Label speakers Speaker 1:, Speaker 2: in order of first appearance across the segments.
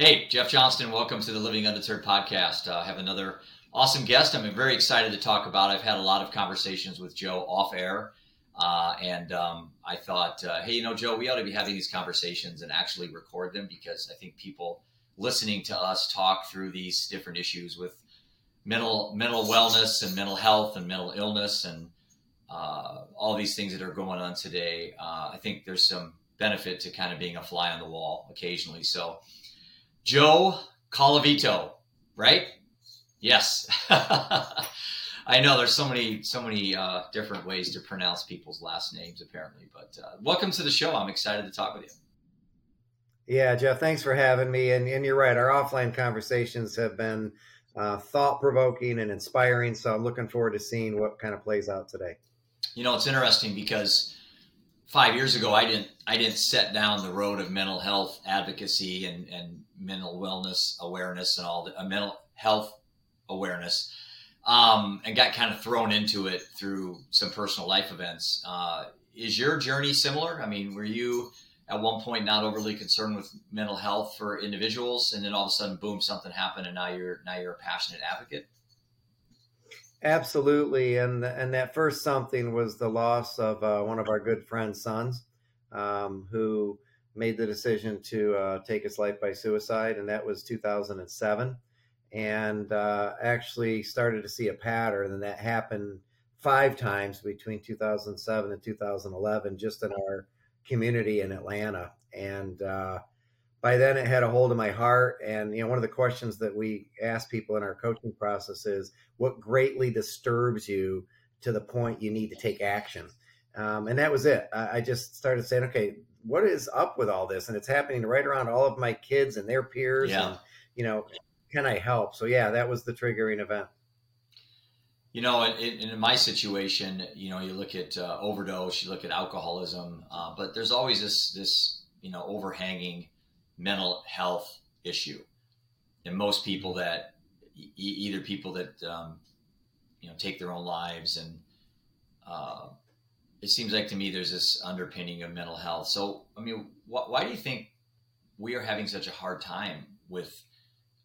Speaker 1: Hey, Jeff Johnston, welcome to the Living Undeterred podcast. Uh, I have another awesome guest I'm very excited to talk about. I've had a lot of conversations with Joe off air, uh, and um, I thought, uh, hey, you know, Joe, we ought to be having these conversations and actually record them because I think people listening to us talk through these different issues with mental mental wellness and mental health and mental illness and uh, all these things that are going on today. Uh, I think there's some benefit to kind of being a fly on the wall occasionally. So Joe Colavito, right? Yes. I know there's so many so many uh, different ways to pronounce people's last names apparently, but uh, welcome to the show. I'm excited to talk with you.
Speaker 2: Yeah, Jeff, thanks for having me. And, and you're right, our offline conversations have been uh, thought provoking and inspiring. So I'm looking forward to seeing what kind of plays out today.
Speaker 1: You know, it's interesting because five years ago, I didn't I didn't set down the road of mental health advocacy and, and mental wellness awareness and all the uh, mental health awareness, um, and got kind of thrown into it through some personal life events. Uh, is your journey similar? I mean, were you at one point not overly concerned with mental health for individuals, and then all of a sudden, boom, something happened, and now you're now you're a passionate advocate?
Speaker 2: Absolutely, and and that first something was the loss of uh, one of our good friends' sons, um, who made the decision to uh, take his life by suicide, and that was 2007. And uh, actually started to see a pattern, and that happened five times between 2007 and 2011, just in our community in Atlanta. And uh, by then it had a hold of my heart. And you know one of the questions that we ask people in our coaching process is what greatly disturbs you to the point you need to take action? Um, and that was it. I, I, just started saying okay what is up with all this? And it's happening right around all of my kids and their peers yeah. and you know can i help? So yeah that was the triggering event.
Speaker 1: You know, in, in, my situation, you know, you look at uh, overdose, you look at alcoholism, uh, but there's always this this you know overhanging mental health issue. And most people that e- either people that um, you know take their own lives, and uh, it seems like to me there's this underpinning of mental health. So, I mean, wh- why do you think we are having such a hard time with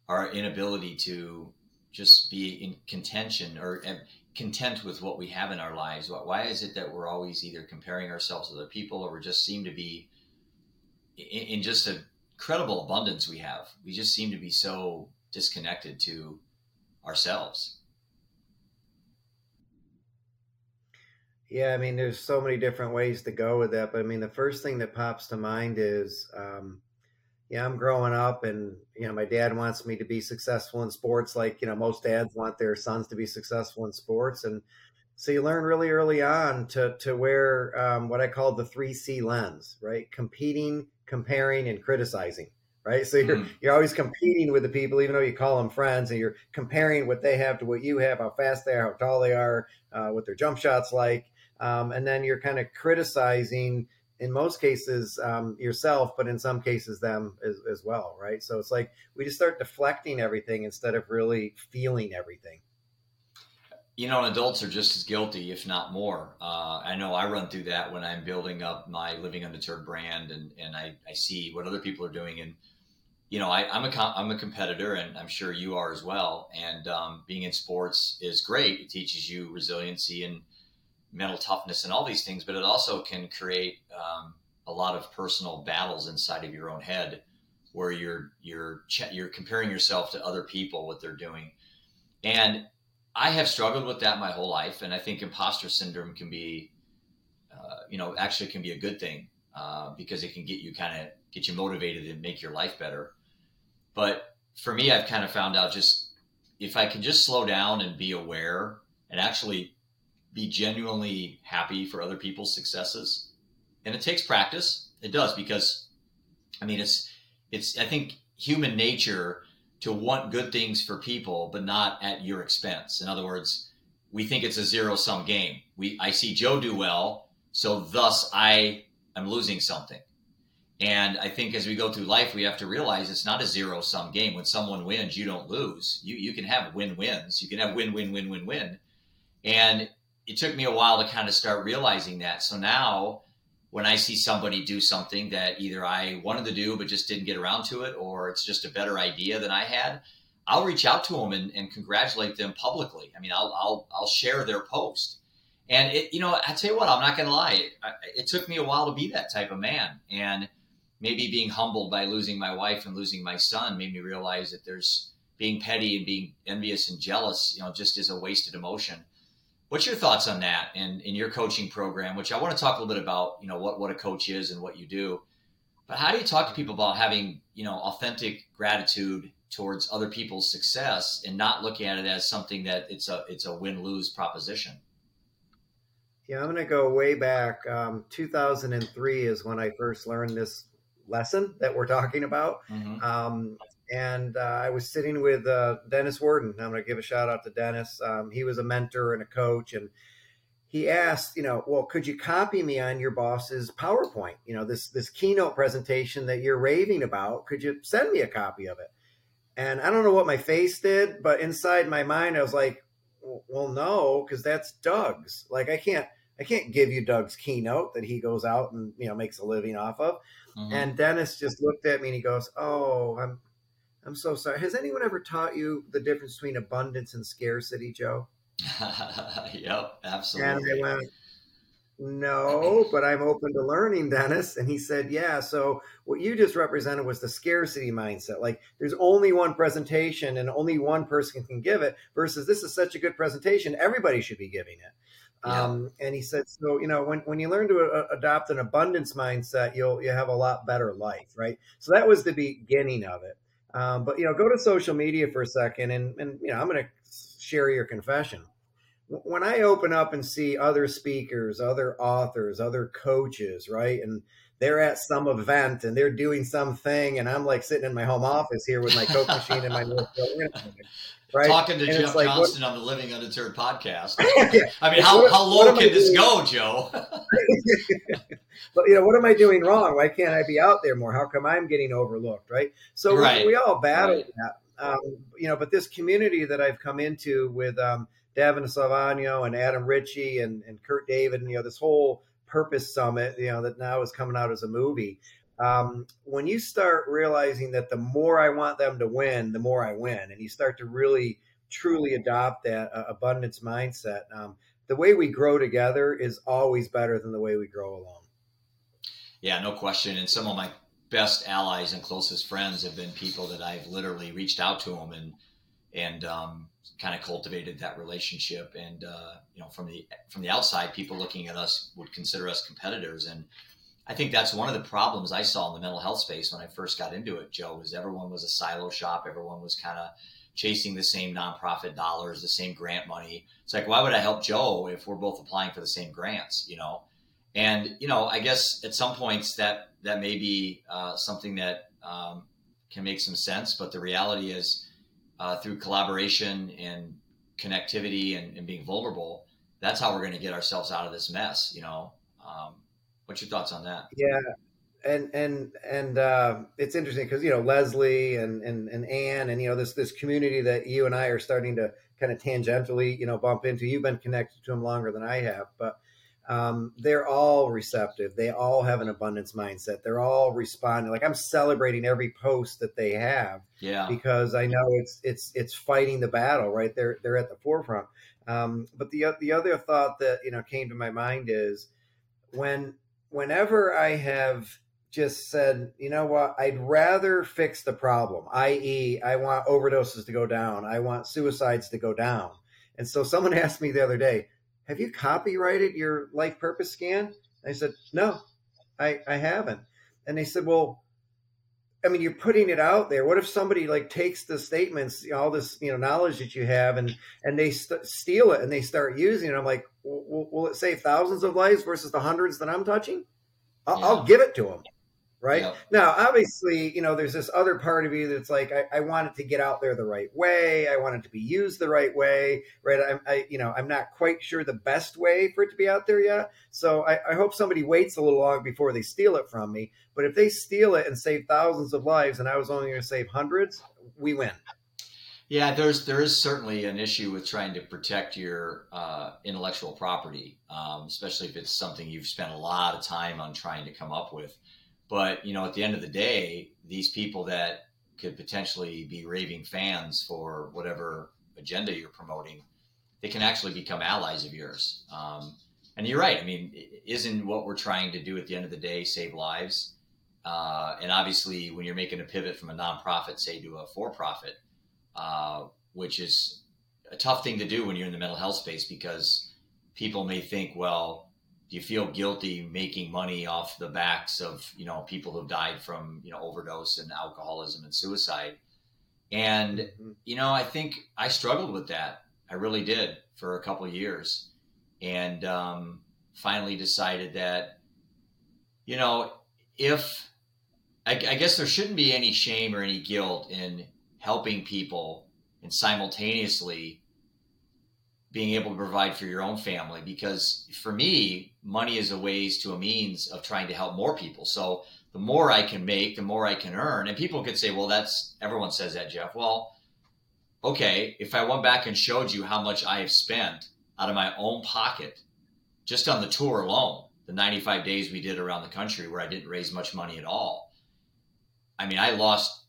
Speaker 1: our inability to just be in contention or content with what we have in our lives? Why is it that we're always either comparing ourselves to other people or we just seem to be in, in just a incredible abundance we have. We just seem to be so disconnected to ourselves.
Speaker 2: Yeah, I mean, there's so many different ways to go with that. But I mean, the first thing that pops to mind is, um, yeah, I'm growing up and, you know, my dad wants me to be successful in sports, like, you know, most dads want their sons to be successful in sports. And so you learn really early on to, to wear um, what I call the three C lens, right? Competing, comparing and criticizing right? So you're mm. you're always competing with the people even though you call them friends and you're comparing what they have to what you have how fast they are how tall they are uh, what their jump shots like. Um, and then you're kind of criticizing in most cases um, yourself but in some cases them as, as well right? So it's like we just start deflecting everything instead of really feeling everything
Speaker 1: you know, adults are just as guilty, if not more. Uh, I know I run through that when I'm building up my Living Undeterred brand, and and I, I see what other people are doing, and you know, I, am a I'm a competitor, and I'm sure you are as well. And um, being in sports is great; it teaches you resiliency and mental toughness and all these things, but it also can create um, a lot of personal battles inside of your own head, where you're you're you're comparing yourself to other people, what they're doing, and I have struggled with that my whole life, and I think imposter syndrome can be, uh, you know, actually can be a good thing uh, because it can get you kind of get you motivated and make your life better. But for me, I've kind of found out just if I can just slow down and be aware and actually be genuinely happy for other people's successes, and it takes practice. It does because, I mean, it's it's I think human nature to want good things for people, but not at your expense. In other words, we think it's a zero sum game. We I see Joe do well, so thus I am losing something. And I think as we go through life, we have to realize it's not a zero sum game. When someone wins, you don't lose. You you can have win wins. You can have win win win win win. And it took me a while to kind of start realizing that. So now when I see somebody do something that either I wanted to do but just didn't get around to it, or it's just a better idea than I had, I'll reach out to them and, and congratulate them publicly. I mean, I'll, I'll, I'll share their post. And it, you know, I tell you what, I'm not going to lie. It, it took me a while to be that type of man. And maybe being humbled by losing my wife and losing my son made me realize that there's being petty and being envious and jealous, you know, just is a wasted emotion. What's your thoughts on that and in your coaching program, which I want to talk a little bit about, you know, what, what a coach is and what you do. But how do you talk to people about having, you know, authentic gratitude towards other people's success and not looking at it as something that it's a it's a win lose proposition.
Speaker 2: Yeah, I'm going to go way back. Um, 2003 is when I first learned this lesson that we're talking about. Mm-hmm. Um, and uh, I was sitting with uh, Dennis Worden. I'm going to give a shout out to Dennis. Um, he was a mentor and a coach, and he asked, you know, well, could you copy me on your boss's PowerPoint? You know, this this keynote presentation that you're raving about. Could you send me a copy of it? And I don't know what my face did, but inside my mind, I was like, well, no, because that's Doug's. Like, I can't, I can't give you Doug's keynote that he goes out and you know makes a living off of. Mm-hmm. And Dennis just looked at me and he goes, "Oh, I'm, I'm so sorry. Has anyone ever taught you the difference between abundance and scarcity, Joe?"
Speaker 1: yep, absolutely.
Speaker 2: And I went, no, but I'm open to learning, Dennis. And he said, Yeah. So what you just represented was the scarcity mindset. Like there's only one presentation and only one person can give it, versus this is such a good presentation, everybody should be giving it. Yeah. Um, and he said, so you know, when, when you learn to a, uh, adopt an abundance mindset, you'll you have a lot better life, right? So that was the beginning of it. Um, but you know, go to social media for a second, and and you know, I'm going to share your confession when I open up and see other speakers, other authors, other coaches, right? And they're at some event and they're doing something, and I'm like sitting in my home office here with my Coke machine and my
Speaker 1: right? Talking to and Jeff like, Johnston what, on the Living Undeterred podcast. I mean, how, what, how low can this go, Joe?
Speaker 2: but you know, what am I doing wrong? Why can't I be out there more? How come I'm getting overlooked, right? So right. we, we, all battle right. that. Um, you know, but this community that I've come into with um, Devin Salvano and Adam Ritchie and, and Kurt David and you know this whole Purpose Summit, you know that now is coming out as a movie. Um, when you start realizing that the more I want them to win, the more I win, and you start to really truly adopt that uh, abundance mindset, um, the way we grow together is always better than the way we grow alone.
Speaker 1: Yeah, no question. And some of my best allies and closest friends have been people that I've literally reached out to them and and um, kind of cultivated that relationship. And uh, you know, from the from the outside, people looking at us would consider us competitors. And I think that's one of the problems I saw in the mental health space when I first got into it. Joe was everyone was a silo shop. Everyone was kind of chasing the same nonprofit dollars, the same grant money. It's like, why would I help Joe if we're both applying for the same grants? You know. And you know, I guess at some points that that may be uh, something that um, can make some sense, but the reality is, uh, through collaboration and connectivity and, and, being vulnerable, that's how we're going to get ourselves out of this mess. You know, um, what's your thoughts on that?
Speaker 2: Yeah. And, and, and, uh, it's interesting because, you know, Leslie and, and, and Anne and, you know, this, this community that you and I are starting to kind of tangentially, you know, bump into, you've been connected to them longer than I have, but, um, they're all receptive. They all have an abundance mindset. They're all responding. Like I'm celebrating every post that they have.
Speaker 1: Yeah.
Speaker 2: Because I know it's it's it's fighting the battle, right? They're they're at the forefront. Um, but the the other thought that you know came to my mind is when whenever I have just said, you know what, I'd rather fix the problem, i.e., I want overdoses to go down, I want suicides to go down. And so someone asked me the other day, have you copyrighted your life purpose scan? I said, no, I, I haven't. And they said, well, I mean, you're putting it out there. What if somebody like takes the statements, all this, you know, knowledge that you have, and and they st- steal it and they start using it? I'm like, will, will, it save thousands of lives versus the hundreds that I'm touching? I'll, yeah. I'll give it to them right? Yep. now obviously you know there's this other part of you that's like I, I, want it to get out there the right way. I want it to be used the right way right? I'm I, you know i'm not quite sure the best way for it to be out there yet. So I, I hope somebody waits a little long before they steal it from me. But if they steal it and save thousands of lives and i was only going to save hundreds we win.
Speaker 1: Yeah, there's there is certainly an issue with trying to protect your uh, intellectual property, um, especially if it's something you've spent a lot of time on trying to come up with. But you know, at the end of the day, these people that could potentially be raving fans for whatever agenda you're promoting, they can actually become allies of yours. Um, and you're right. I mean, isn't what we're trying to do at the end of the day save lives? Uh, and obviously, when you're making a pivot from a nonprofit, say, to a for-profit uh, which is a tough thing to do when you're in the mental health space because people may think, well, do you feel guilty making money off the backs of you know people who've died from you know overdose and alcoholism and suicide? And mm-hmm. you know, I think I struggled with that. I really did for a couple years, and um, finally decided that you know if I, I guess there shouldn't be any shame or any guilt in helping people and simultaneously being able to provide for your own family because for me money is a ways to a means of trying to help more people. So the more i can make the more i can earn. And people could say well that's everyone says that jeff. Well okay if i went back and showed you how much i have spent out of my own pocket just on the tour alone the 95 days we did around the country where i didn't raise much money at all i mean i lost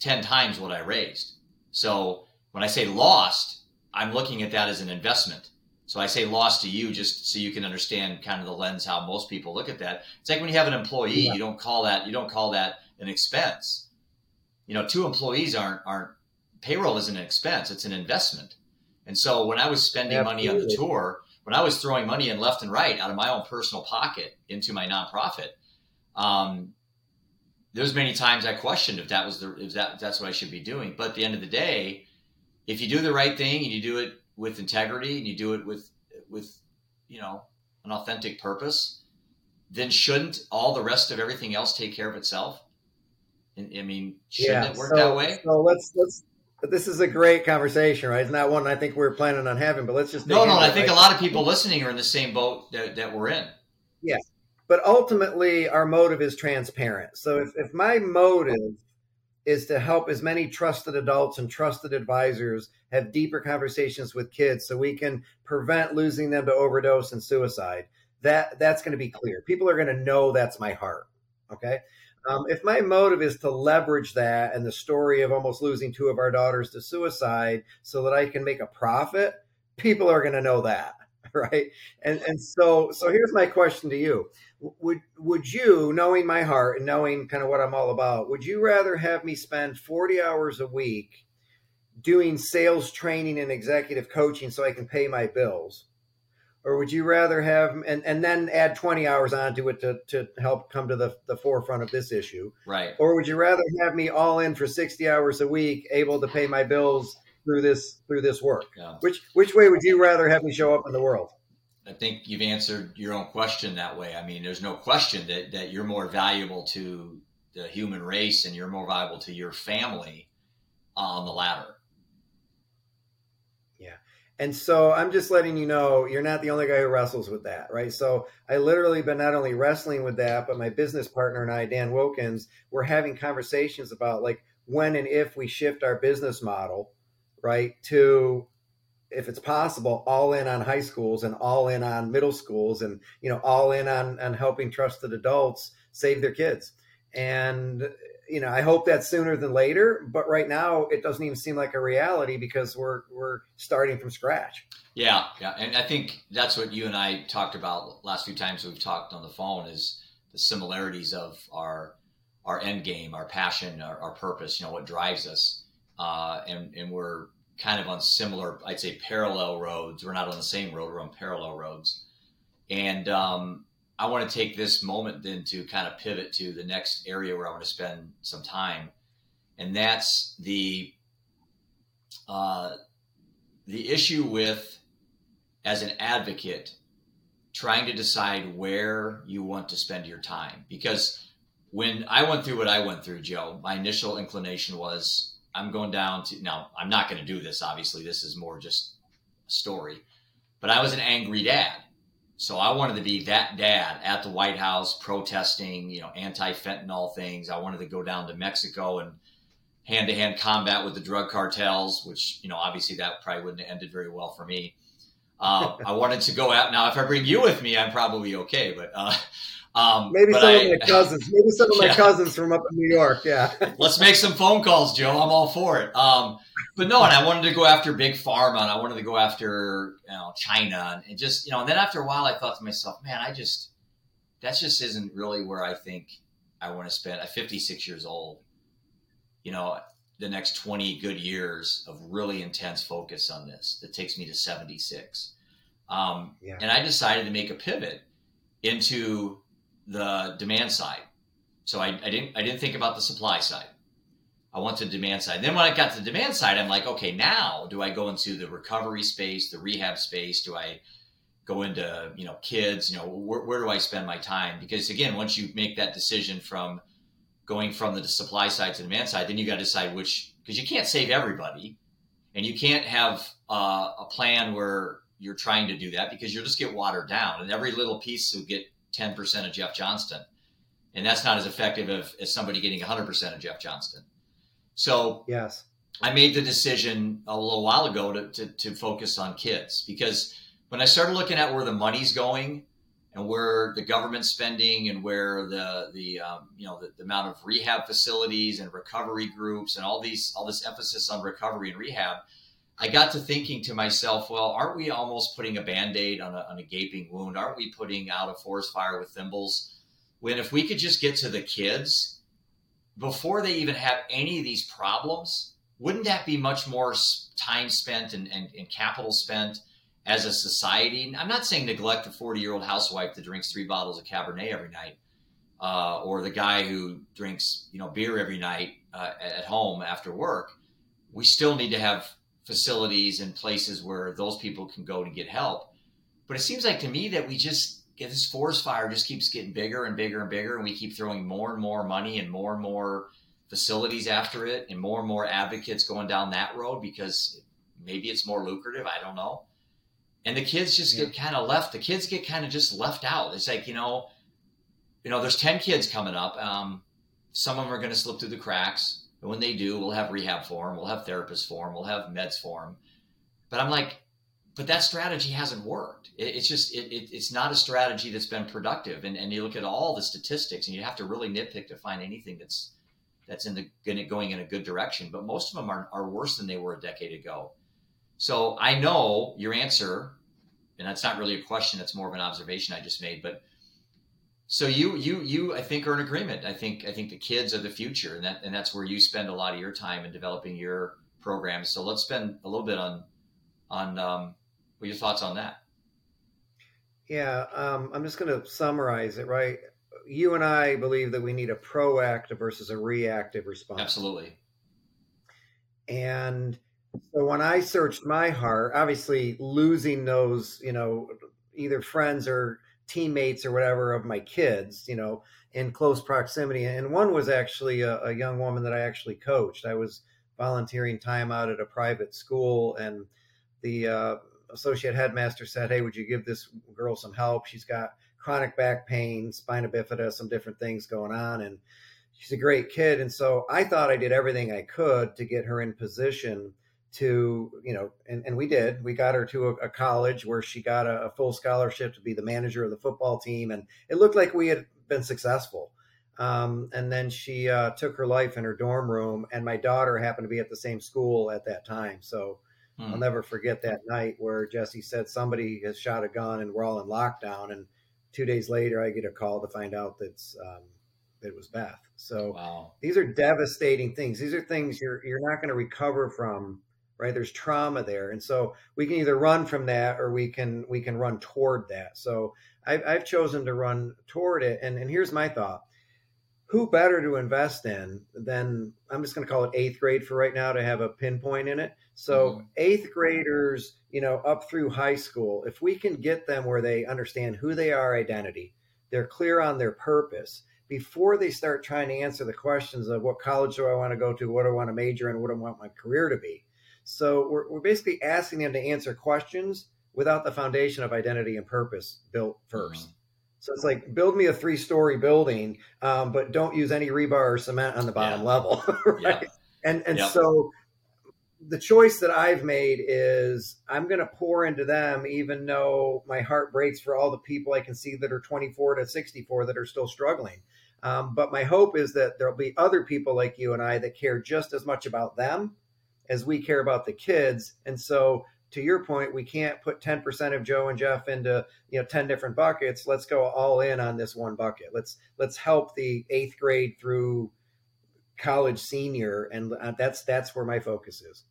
Speaker 1: 10 times what I raised. So when I say lost, I'm looking at that as an investment. So I say loss to you just so you can understand kind of the lens how most people look at that. It's like when you have an employee, yeah. you don't call that you don't call that an expense. You know, two employees aren't aren't payroll isn't an expense, it's an investment. And so when I was spending Absolutely. money on the tour, when I was throwing money in left and right out of my own personal pocket into my nonprofit, um, there's many times I questioned if that was the if that that's what I should be doing. But at the end of the day, if you do the right thing and you do it with integrity and you do it with with you know an authentic purpose, then shouldn't all the rest of everything else take care of itself? I mean, shouldn't yeah, it work so, that way?
Speaker 2: So let's let's. But this is a great conversation, right? It's not one I think we're planning on having, but let's just
Speaker 1: no, no. I think right? a lot of people listening are in the same boat that, that we're in.
Speaker 2: Yeah but ultimately our motive is transparent so if, if my motive is to help as many trusted adults and trusted advisors have deeper conversations with kids so we can prevent losing them to overdose and suicide. That that's going to be clear. People are going to know that's my heart okay? Um, if my motive is to leverage that and the story of almost losing two of our daughters to suicide so that i can make a profit people are going to know that right? And and so so here's my question to you would would you knowing my heart and knowing kind of what i'm all about would you rather have me spend 40 hours a week doing sales training and executive coaching so i can pay my bills? Or would you rather have and, and then add 20 hours onto it to, to help come to the, the forefront of this issue?
Speaker 1: Right.
Speaker 2: Or would you rather have me all in for 60 hours a week able to pay my bills through this through this work? Yeah. which which way would you rather have me show up in the world
Speaker 1: I think you've answered your own question that way. I mean, there's no question that, that you're more valuable to the human race and you're more valuable to your family on the latter.
Speaker 2: Yeah. And so I'm just letting you know you're not the only guy who wrestles with that, right? So I literally been not only wrestling with that, but my business partner and I, Dan Wilkins, we're having conversations about like when and if we shift our business model, right, to if it's possible, all in on high schools and all in on middle schools and, you know, all in on, on helping trusted adults save their kids. And, you know, I hope that's sooner than later, but right now it doesn't even seem like a reality because we're, we're starting from scratch.
Speaker 1: Yeah. Yeah. And I think that's what you and I talked about last few times we've talked on the phone is the similarities of our, our end game, our passion, our, our purpose, you know, what drives us. Uh, and, and we're, kind of on similar, I'd say parallel roads. We're not on the same road, we're on parallel roads. And um, I want to take this moment then to kind of pivot to the next area where I want to spend some time. And that's the uh, the issue with as an advocate trying to decide where you want to spend your time because when I went through what I went through, Joe, my initial inclination was I'm going down to now. I'm not going to do this. Obviously, this is more just a story. But I was an angry dad, so I wanted to be that dad at the White House protesting, you know, anti-fentanyl things. I wanted to go down to Mexico and hand to hand combat with the drug cartels, which, you know, obviously that probably wouldn't have ended very well for me. Uh, I wanted to go out. Now, if I bring you with me, I'm probably okay. But uh,
Speaker 2: um, maybe some I, of my cousins, maybe some of my yeah. cousins from up in New York. Yeah.
Speaker 1: Let's make some phone calls, Joe. I'm all for it. Um, but no, and I wanted to go after big pharma and I wanted to go after, you know, China and just, you know, and then after a while I thought to myself, man, I just, that just isn't really where I think I want to spend. I'm 56 years old. You know, the next 20 good years of really intense focus on this that takes me to 76. Um, yeah. And I decided to make a pivot into the demand side. So I, I, didn't I didn't think about the supply side. I went to demand side. Then when I got to the demand side, I'm like, okay, now do I go into the recovery space, the rehab space? Do I go into you know kids? You know, where, where do I spend my time? Because again, once you make that decision from going from the supply side to the demand side, then you got to decide which because you can't save everybody, and you can't have uh, a plan where you're trying to do that because you'll just get watered down, and every little piece will get 10% of Jeff Johnston, and that's not as effective as, as somebody getting 100% of Jeff Johnston. So
Speaker 2: yes,
Speaker 1: I made the decision a little while ago to, to, to focus on kids. Because when I started looking at where the money's going and where the government's spending and where the the um, you know the, the, amount of rehab facilities and recovery groups and all these all this emphasis on recovery and rehab, I got to thinking to myself, well, aren't we almost putting a band-aid on a, on a gaping wound? Aren't we putting out a forest fire with thimbles? When if we could just get to the kids before they even have any of these problems, wouldn't that be much more time spent and, and, and capital spent as a society. I'm not saying neglect the 40 year old housewife that drinks three bottles of Cabernet every night, uh, or the guy who drinks you know beer every night uh, at home after work. We still need to have facilities and places where those people can go to get help. But it seems like to me that we just get this forest fire just keeps getting bigger and bigger and bigger, and we keep throwing more and more money and more and more facilities after it, and more and more advocates going down that road because maybe it's more lucrative. I don't know and the kids just yeah. get kind of left. The kids get kind of just left out. It's like you know, you know, there's ten kids coming up. Um, some of them are going to slip through the cracks, and when they do, we'll have rehab for them, we'll have therapists for them, we'll have meds for them. But I'm like, but that strategy hasn't worked. It, it's just it, it, it's not a strategy that's been productive. And and you look at all the statistics, and you have to really nitpick to find anything that's that's in the going in a good direction. But most of them are, are worse than they were a decade ago. So I know your answer, and that's not really a question. That's more of an observation I just made. But so you, you, you, I think are in agreement. I think, I think the kids are the future, and that, and that's where you spend a lot of your time in developing your programs. So let's spend a little bit on, on, um, what your thoughts on that?
Speaker 2: Yeah, um, I'm just going to summarize it. Right, you and I believe that we need a proactive versus a reactive response.
Speaker 1: Absolutely.
Speaker 2: And so when I searched my heart, obviously losing those, you know, either friends or teammates or whatever of my kids, you know, in close proximity. And one was actually a, a young woman that I actually coached. I was volunteering time out at a private school, and the uh, associate headmaster said, "Hey, would you give this girl some help? She's got chronic back pain, spina bifida, some different things going on, and." She's a great kid. And so I thought I did everything I could to get her in position to you know and, and we did. We got her to a, a college where she got a, a, full scholarship to be the manager of the football team and it looked like we had been successful. Um, and then she uh, took her life in her dorm room and my daughter happened to be at the same school at that time. So hmm. i'll never forget that night where jesse said somebody has shot a gun and we're all in lockdown and two days later i get a call to find out that's um, that it was beth. So wow. these are devastating things. These are things you're you're not going to recover from right? There's trauma there. And so we can either run from that or we can we can run toward that. So i've, I've chosen to run toward it. And, and here's my thought. Who better to invest in than i'm just going to call it eighth grade for right now to have a pinpoint in it. So mm-hmm. eighth graders you know up through high school if we can get them where they understand who they are identity they're clear on their purpose before they start trying to answer the questions of what college do I want to go to, what do I want to major in, what do I want my career to be. So we're, we're basically asking them to answer questions without the foundation of identity and purpose built 1st mm-hmm. So it's like build me a three story building, um, but don't use any rebar or cement on the bottom yeah. level. right? Yeah. And and yep. so the choice that I've made is I'm going to pour into them, even though my heart breaks for all the people I can see that are 24 to 64 that are still struggling. Um, but my hope is that there'll be other people like you and I that care just as much about them as we care about the kids. And so, to your point, we can't put 10% of Joe and Jeff into you know 10 different buckets. Let's go all in on this one bucket. Let's let's help the eighth grade through college senior, and uh, that's that's where my focus is.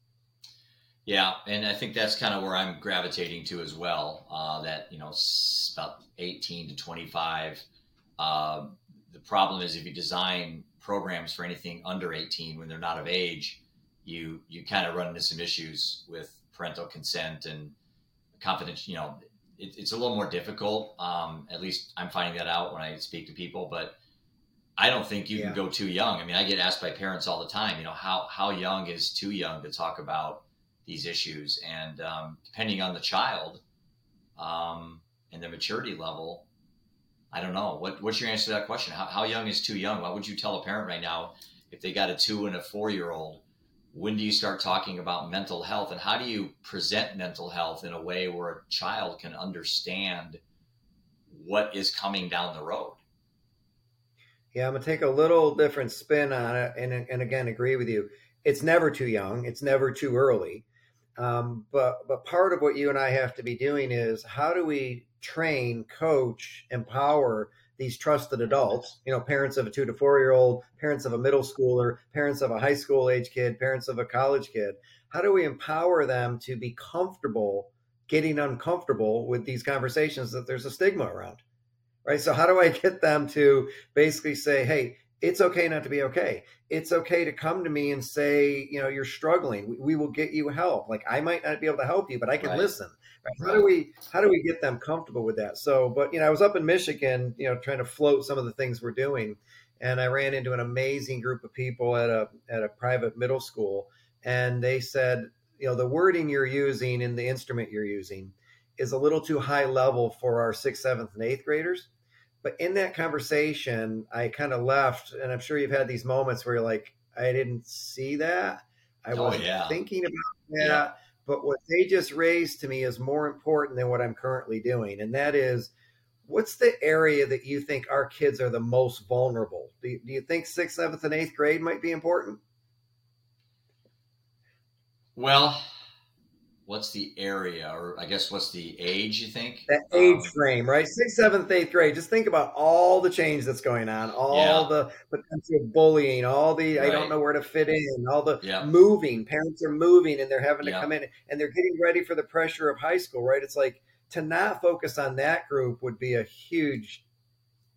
Speaker 1: Yeah, and I think that's kind of where I'm gravitating to as well. Uh, that you know, about 18 to 25. Uh, the problem is if you design programs for anything under 18 when they're not of age, you you kind of run into some issues with parental consent and confidence. You know, it, it's a little more difficult. Um, at least I'm finding that out when I speak to people, but I don't think you yeah. can go too young. I mean, I get asked by parents all the time, you know, how, how young is too young to talk about these issues? And um, depending on the child um, and the maturity level, I don't know. What, what's your answer to that question? How, how young is too young? What would you tell a parent right now if they got a two and a four year old? When do you start talking about mental health? And how do you present mental health in a way where a child can understand what is coming down the road?
Speaker 2: Yeah, I'm gonna take a little different spin on it, and and again agree with you. It's never too young. It's never too early. Um, but but part of what you and I have to be doing is how do we train, coach, empower these trusted adults? You know, parents of a two to four year old, parents of a middle schooler, parents of a high school age kid, parents of a college kid. How do we empower them to be comfortable getting uncomfortable with these conversations that there's a stigma around? right? So how do I get them to basically say, hey, it's okay not to be okay. It's okay to come to me and say, you know, you're struggling. We, we will get you help. Like I might not be able to help you, but I can right. listen. How do we how do we get them comfortable with that? So, but you know, I was up in Michigan, you know, trying to float some of the things we're doing, and I ran into an amazing group of people at a at a private middle school, and they said, you know, the wording you're using and the instrument you're using is a little too high level for our sixth, seventh, and eighth graders but in that conversation, I kind of left, and I'm sure you've had these moments where you're like, I didn't see that. I oh, was yeah. thinking about that. Yeah. But what they just raised to me is more important than what I'm currently doing. And that is, what's the area that you think our kids are the most vulnerable? Do you, do you think sixth, seventh, and eighth grade might be important?
Speaker 1: Well, what's the area or i guess what's the age you think
Speaker 2: that age um, frame right sixth seventh eighth grade just think about all the change that's going on all yeah. the potential bullying all the right. i don't know where to fit in all the yeah. moving parents are moving and they're having to yeah. come in and they're getting ready for the pressure of high school right it's like to not focus on that group would be a huge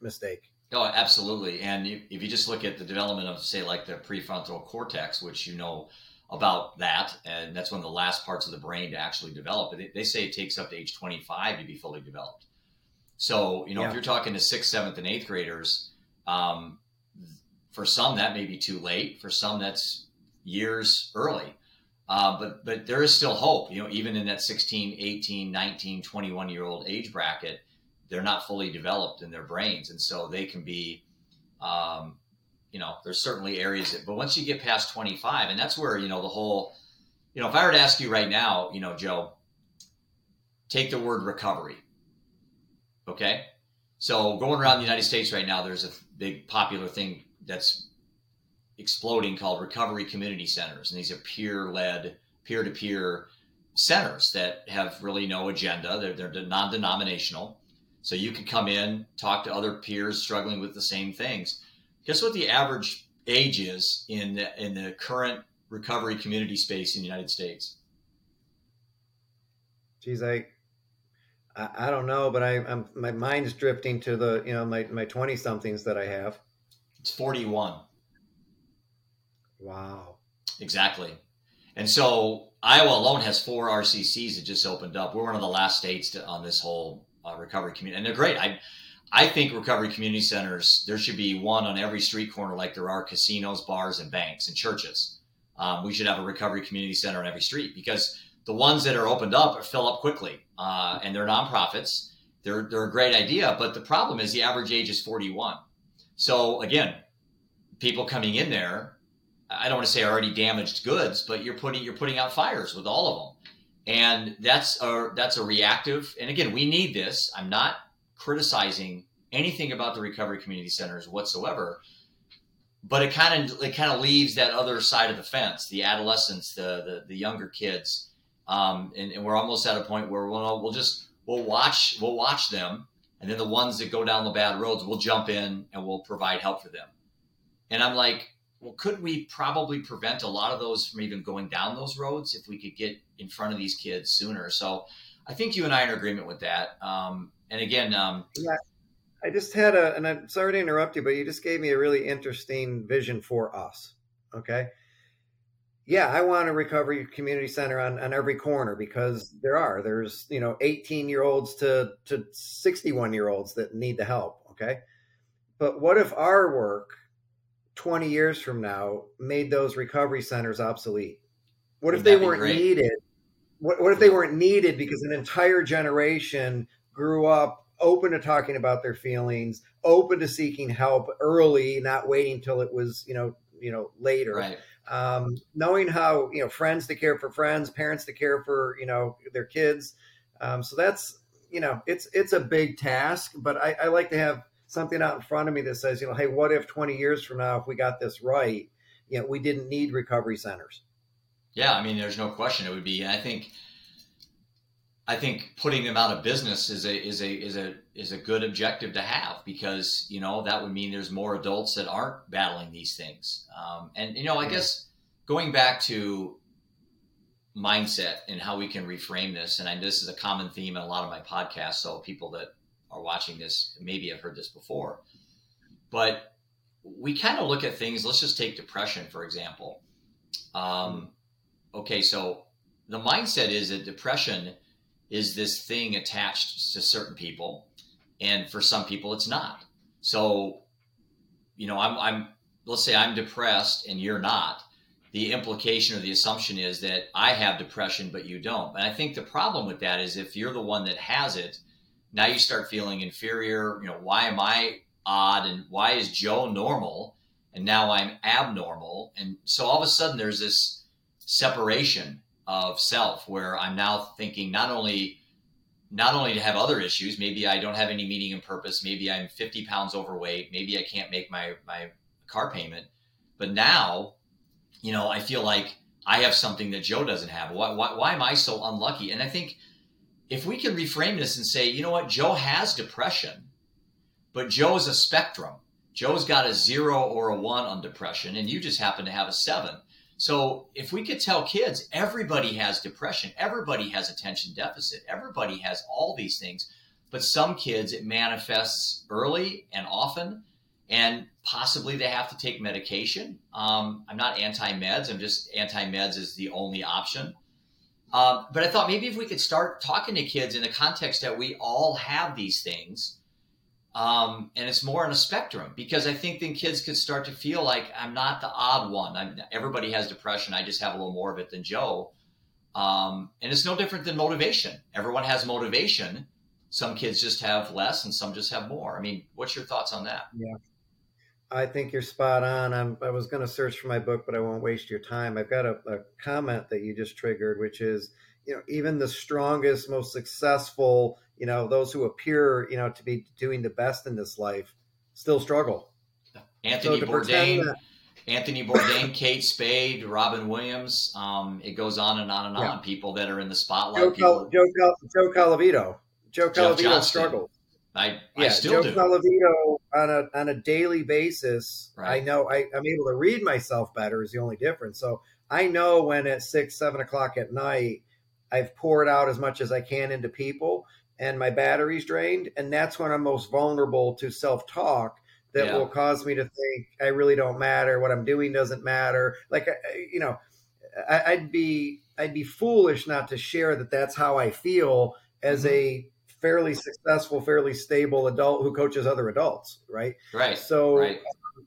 Speaker 2: mistake
Speaker 1: Oh, absolutely. And if you just look at the development of, say, like the prefrontal cortex, which you know about that, and that's one of the last parts of the brain to actually develop. They, they say it takes up to age 25 to be fully developed. So, you know, yeah. if you're talking to sixth, seventh, and eighth graders, um, for some that may be too late. For some, that's years early. Uh, but but there is still hope. You know, even in that 16, 18, 19, 21 year old age bracket, they're not fully developed in their brains, and so they can be um, you know, there's certainly areas that, but once you get past 25, and that's where, you know, the whole, you know, if I were to ask you right now, you know, Joe, take the word recovery. Okay. So going around the United States right now, there's a big popular thing that's exploding called recovery community centers. And these are peer led, peer to peer centers that have really no agenda. They're, they're non denominational. So you can come in, talk to other peers struggling with the same things Guess what the average age is in the, in the current recovery community space in the United States?
Speaker 2: Geez, I I, I don't know, but I, I'm my mind's drifting to the you know my my twenty somethings that I have.
Speaker 1: It's forty one.
Speaker 2: Wow.
Speaker 1: Exactly. And so Iowa alone has four RCCs that just opened up. We're one of the last states to, on this whole uh, recovery community, and they're great. I I think recovery community centers, there should be one on every street corner, like there are casinos, bars, and banks and churches. Um, we should have a recovery community center on every street because the ones that are opened up fill up quickly uh, and they're nonprofits. They're, they're a great idea, but the problem is the average age is 41. So again, people coming in there, I don't want to say already damaged goods, but you're putting you're putting out fires with all of them, and that's a that's a reactive. And again, we need this. I'm not criticizing anything about the recovery community centers whatsoever, but it kind of it kind of leaves that other side of the fence, the adolescents, the the, the younger kids, um, and, and, we're almost at a point where we'll we'll just we'll watch we'll watch them, and then the ones that go down the bad roads, we'll jump in and we'll provide help for them. And I'm like, well, could we probably prevent a lot of those from even going down those roads if we could get in front of these kids sooner? So I think you and I are in agreement with that. Um, and again, um,
Speaker 2: yeah, I just had a, and I'm sorry to interrupt you, but you just gave me a really interesting vision for us. Okay. Yeah, I want a recovery community center on, on every corner because there are. There's, you know, 18 year olds to, to 61 year olds that need the help. Okay. But what if our work 20 years from now made those recovery centers obsolete? What if That'd they weren't needed? What, what if they weren't needed because an entire generation grew up open to talking about their feelings, open to seeking help early, not waiting till it was, you know, you know, later.
Speaker 1: Right.
Speaker 2: Um, knowing how, you know, friends to care for friends, parents to care for, you know, their kids. Um, so that's, you know, it's it's a big task, but I, I like to have something out in front of me that says, you know, hey, what if 20 years from now, if we got this right, you know, we didn't need recovery centers?
Speaker 1: Yeah, I mean, there's no question it would be. I think, I think putting them out of business is a is a is a is a good objective to have because you know that would mean there's more adults that aren't battling these things. Um, and you know, I guess going back to mindset and how we can reframe this, and I, this is a common theme in a lot of my podcasts. So people that are watching this maybe have heard this before, but we kind of look at things. Let's just take depression for example. Um, okay, so the mindset is that depression is this thing attached to certain people, and for some people it's not. So, you know, I'm, I'm let's say I'm depressed and you're not. The implication or the assumption is that I have depression, but you don't. And I think the problem with that is if you're the one that has it, now you start feeling inferior. You know, why am I odd and why is Joe normal and now I'm abnormal? And so all of a sudden there's this separation of self where I'm now thinking not only not only to have other issues, maybe I don't have any meaning and purpose, maybe I'm 50 pounds overweight, maybe I can't make my my car payment, but now, you know, I feel like I have something that Joe doesn't have. Why, why, why am I so unlucky? And I think if we can reframe this and say, you know what, Joe has depression, but Joe is a spectrum. Joe's got a zero or a one on depression, and you just happen to have a seven. So if we could tell kids, everybody has depression, everybody has attention deficit, everybody has all these things, but some kids it manifests early and often, and possibly they have to take medication. Um, I'm not anti-meds. I'm just anti-meds is the only option. Um, but I thought maybe if we could start talking to kids in the context that we all have these things, um, and it's more on a spectrum because I think then kids could start to feel like I'm not the odd one. I'm, everybody has depression. I just have a little more of it than Joe. Um, and it's no different than motivation. Everyone has motivation. Some kids just have less, and some just have more. I mean, what's your thoughts on that?
Speaker 2: Yeah. I think you're spot on. I'm, i was going to search for my book, but I won't waste your time. I've got a, a, comment that you just triggered, which is, you know, even the strongest, most successful, you know, those who appear, you know, to be doing the best in this life still struggle.
Speaker 1: Anthony so Bourdain, that, Anthony Bourdain, Kate Spade, Robin Williams. Um, it goes on and on and yeah. on. People that are in the spotlight.
Speaker 2: Joe,
Speaker 1: people,
Speaker 2: Joe, Joe Colavito. Joe Colavito struggled.
Speaker 1: I, yeah, I still
Speaker 2: Joe do. Colavito on a on a daily basis. Right. I know I, I'm able to read myself better is the only difference. So I know when at six, seven o'clock at night, I've poured out as much as I can into people and my battery's drained. And that's when I'm most vulnerable to self talk that yeah. will cause me to think I really don't matter. What I'm doing doesn't matter. Like, you know, I'd be, I'd be foolish not to share that that's how I feel as mm-hmm. a fairly successful, fairly stable adult who coaches other adults, right?
Speaker 1: Right.
Speaker 2: So
Speaker 1: right.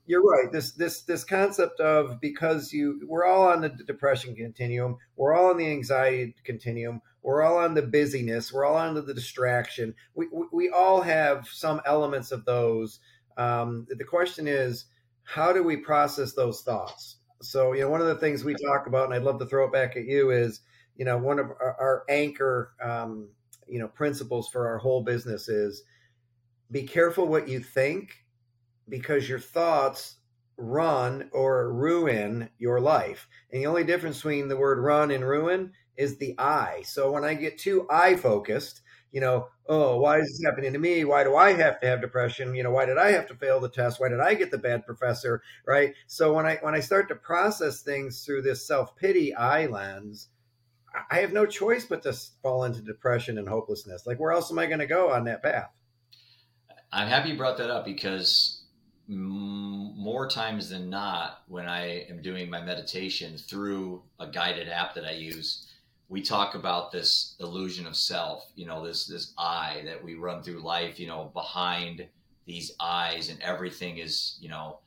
Speaker 2: you're right. This this this concept of because you we're all on the depression continuum, we're all on the anxiety continuum, we're all on the busyness, we're all on the distraction. We we, we all have some elements of those. Um, the question is, how do we process those thoughts? So, you know, one of the things we talk about, and I'd love to throw it back at you, is, you know, one of our, our anchor, um, you know, principles for our whole business is be careful what you think because your thoughts run or ruin your life. And the only difference between the word run and ruin is the I. So when I get too I focused, you know, oh, why is this happening to me? Why do I have to have depression? You know, why did I have to fail the test? Why did I get the bad professor? Right. So when I when I start to process things through this self pity I lens, I have no choice but to fall into depression and hopelessness. Like, where else am I going to go on that path?
Speaker 1: I'm happy you brought that up because more times than not, when I am doing my meditation through a guided app that I use, we talk about this illusion of self. You know, this this I that we run through life. You know, behind these eyes, and everything is you know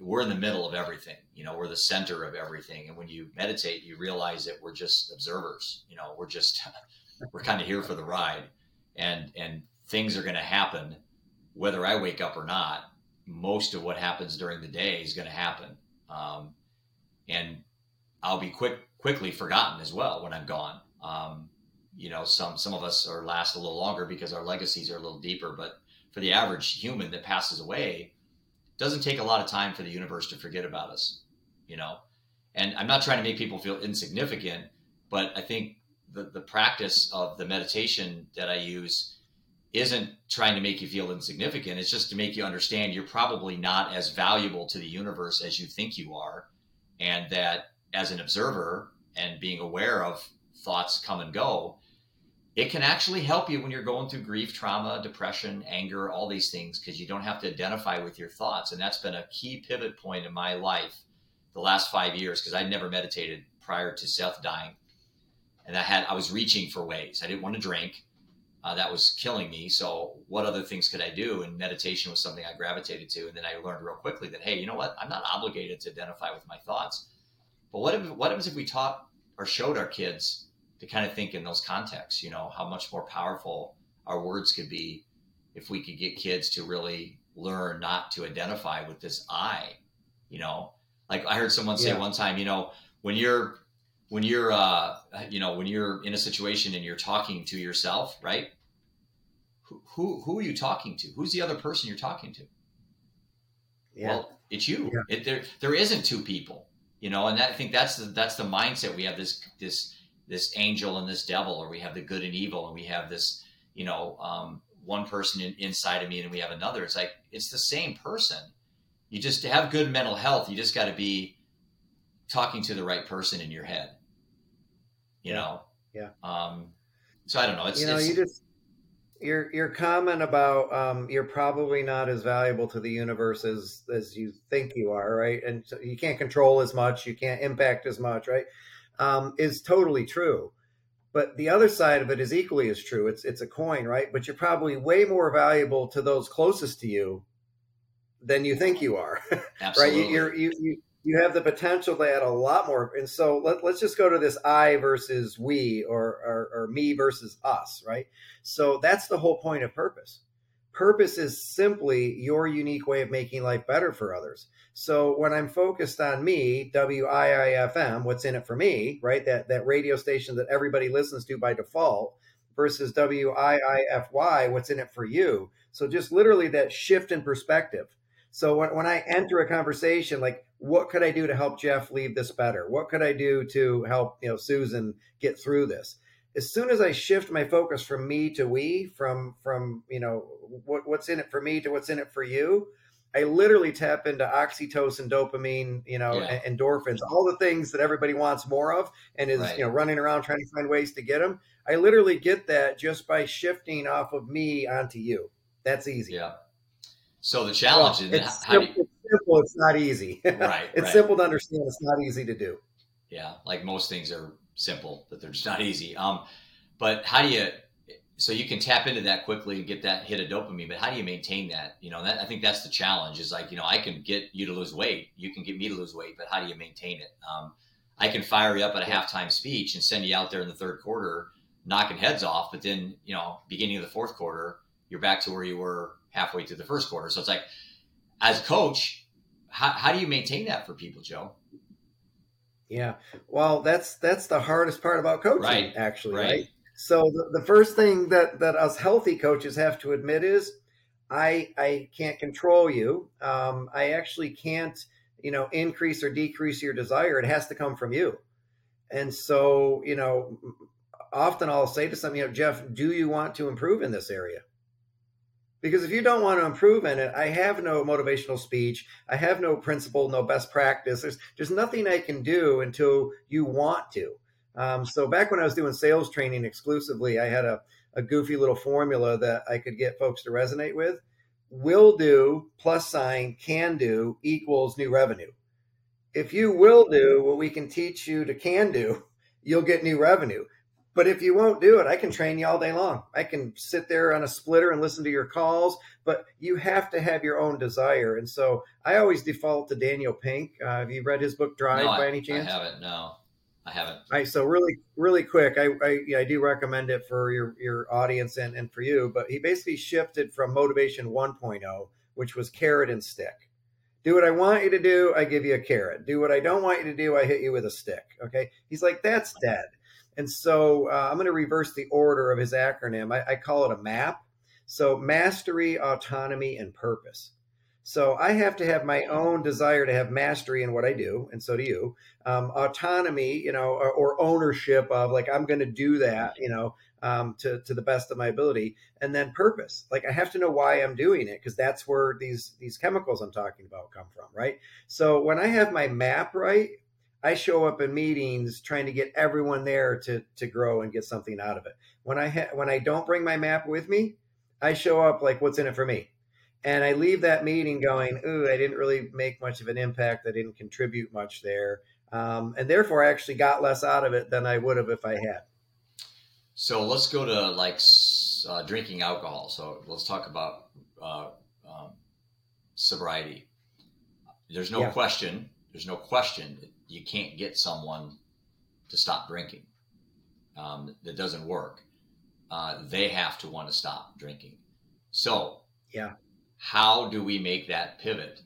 Speaker 1: we're in the middle of everything. You know, we're the center of everything. And when you meditate, you realize that we're just observers. You know, we're just we're kind of here for the ride, and and things are going to happen whether I wake up or not. Most of what happens during the day is going to happen, um, and I'll be quick quickly forgotten as well when I'm gone. Um, you know, some some of us are last a little longer because our legacies are a little deeper, but for the average human that passes away doesn't take a lot of time for the universe to forget about us, you know. And I'm not trying to make people feel insignificant, but I think the, the practice of the meditation that I use isn't trying to make you feel insignificant. It's just to make you understand you're probably not as valuable to the universe as you think you are. And that as an observer and being aware of thoughts come and go, it can actually help you when you're going through grief, trauma, depression, anger, all these things, because you don't have to identify with your thoughts. And that's been a key pivot point in my life the last five years, because I'd never meditated prior to Seth dying. And I had I was reaching for ways. I didn't want to drink. Uh, that was killing me. So what other things could I do? And meditation was something I gravitated to. And then I learned real quickly that hey, you know what? I'm not obligated to identify with my thoughts. But what if what happens if we taught or showed our kids to kind of think in those contexts, you know, how much more powerful our words could be if we could get kids to really learn not to identify with this I, you know, like I heard someone say yeah. one time, you know, when you're, when you're, uh, you know, when you're in a situation and you're talking to yourself, right? Who, who, who are you talking to? Who's the other person you're talking to? Yeah. Well, it's you. Yeah. It, there, there isn't two people, you know, and that, I think that's the, that's the mindset we have this, this, this angel and this devil, or we have the good and evil, and we have this, you know, um, one person in, inside of me, and we have another. It's like it's the same person. You just to have good mental health. You just got to be talking to the right person in your head. You know.
Speaker 2: Yeah.
Speaker 1: Um, so I don't know. It's
Speaker 2: you know
Speaker 1: it's,
Speaker 2: you just your your comment about um, you're probably not as valuable to the universe as as you think you are, right? And so you can't control as much, you can't impact as much, right? um, is totally true. But the other side of it is equally as true. It's it's a coin, right? But you're probably way more valuable to those closest to you than you think you are.
Speaker 1: Absolutely.
Speaker 2: right? You, you you you have the potential to add a lot more. And so let, let's just go to this I versus we or, or, or me versus us, right? So that's the whole point of purpose. Purpose is simply your unique way of making life better for others. So when I'm focused on me, WIIFM, what's in it for me, right? That that radio station that everybody listens to by default versus WIIFY, what's in it for you. So just literally that shift in perspective. So when, when I enter a conversation, like what could I do to help Jeff leave this better? What could I do to help, you know, Susan get through this? As soon as I shift my focus from me to we, from from you know what, what's in it for me to what's in it for you, I literally tap into oxytocin, dopamine, you know, yeah. endorphins, all the things that everybody wants more of, and is right. you know running around trying to find ways to get them. I literally get that just by shifting off of me onto you. That's easy.
Speaker 1: Yeah. So the challenge
Speaker 2: is it's, simple, you... it's simple. It's not easy.
Speaker 1: Right.
Speaker 2: it's
Speaker 1: right.
Speaker 2: simple to understand. It's not easy to do.
Speaker 1: Yeah, like most things are simple, that they're just not easy. Um, but how do you? So you can tap into that quickly and get that hit of dopamine. But how do you maintain that? You know, that I think that's the challenge. Is like you know, I can get you to lose weight, you can get me to lose weight, but how do you maintain it? Um, I can fire you up at a halftime speech and send you out there in the third quarter knocking heads off, but then you know, beginning of the fourth quarter, you're back to where you were halfway through the first quarter. So it's like, as a coach, how, how do you maintain that for people, Joe?
Speaker 2: Yeah. Well, that's that's the hardest part about coaching,
Speaker 1: Right.
Speaker 2: actually,
Speaker 1: Right.
Speaker 2: right? So the, the first thing that that us healthy coaches have to admit is, I I can't control you. Um, I actually can't, you know, increase or decrease your desire. It has to come from you. And so, you know, often I'll say to some, you know, Jeff, do you want to improve in this area? Because if you don't want to improve in it, I have no motivational speech. I have no principle, no best practice. There's there's nothing I can do until you want to. Um, so back when I was doing sales training exclusively, I had a, a goofy little formula that I could get folks to resonate with. Will do plus sign can do equals new revenue. If you will do what we can teach you to can do, you'll get new revenue. But if you won't do it, I can train you all day long. I can sit there on a splitter and listen to your calls, but you have to have your own desire. And so I always default to Daniel Pink. Uh, have you read his book Drive
Speaker 1: no,
Speaker 2: by
Speaker 1: I,
Speaker 2: any chance?
Speaker 1: I haven't. No, I haven't.
Speaker 2: All right, so really, really quick, I, I, yeah, I do recommend it for your, your audience and, and for you. But he basically shifted from motivation 1.0, which was carrot and stick. Do what I want you to do, I give you a carrot. Do what I don't want you to do, I hit you with a stick. Okay. He's like, that's dead. And so uh, I'm going to reverse the order of his acronym. I, I call it a MAP. So mastery, autonomy, and purpose. So I have to have my own desire to have mastery in what I do, and so do you. Um, autonomy, you know, or, or ownership of like I'm going to do that, you know, um, to to the best of my ability, and then purpose. Like I have to know why I'm doing it because that's where these these chemicals I'm talking about come from, right? So when I have my map right, I show up in meetings trying to get everyone there to to grow and get something out of it. When I ha- when I don't bring my map with me, I show up like what's in it for me. And I leave that meeting going, ooh, I didn't really make much of an impact. I didn't contribute much there. Um, and therefore, I actually got less out of it than I would have if I had.
Speaker 1: So let's go to like uh, drinking alcohol. So let's talk about uh, um, sobriety. There's no
Speaker 2: Yeah.
Speaker 1: question. There's no question you can't get someone to stop drinking. Um, that doesn't work. Uh, they have to want to stop drinking. So
Speaker 2: Yeah.
Speaker 1: how do we make that pivot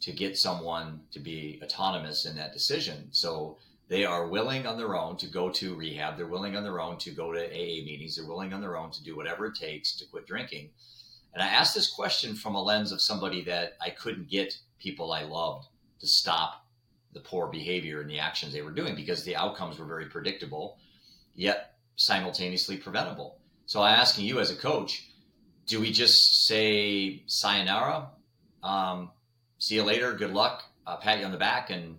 Speaker 1: to get someone to be autonomous in that decision? So they are willing on their own to go to rehab. They're willing on their own to go to AA meetings. They're willing on their own to do whatever it takes to quit drinking. And I asked this question from a lens of somebody that I couldn't get people I loved to stop the poor behavior and the actions they were doing because the outcomes were very predictable, yet simultaneously preventable. So I'm asking you as a coach, do we just say sayonara? Um, see you later. Good luck. Uh, pat you on the back, and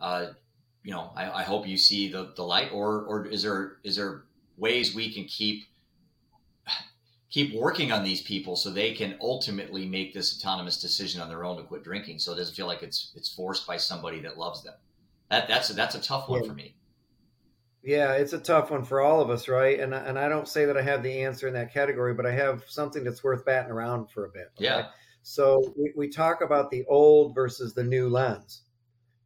Speaker 1: uh, you know, I, I hope you see the, the light. Or or is there is there ways we can keep keep working on these people so they can ultimately make this autonomous decision on their own to quit drinking, so it doesn't feel like it's it's forced by somebody that loves them. That that's a, that's a tough one
Speaker 2: Yeah.
Speaker 1: for me.
Speaker 2: Yeah, it's a tough one for all of us, right? And and I don't say that I have the answer in that category, but I have something that's worth batting around for a bit. okay?
Speaker 1: Yeah.
Speaker 2: So we, we talk about the old versus the new lens,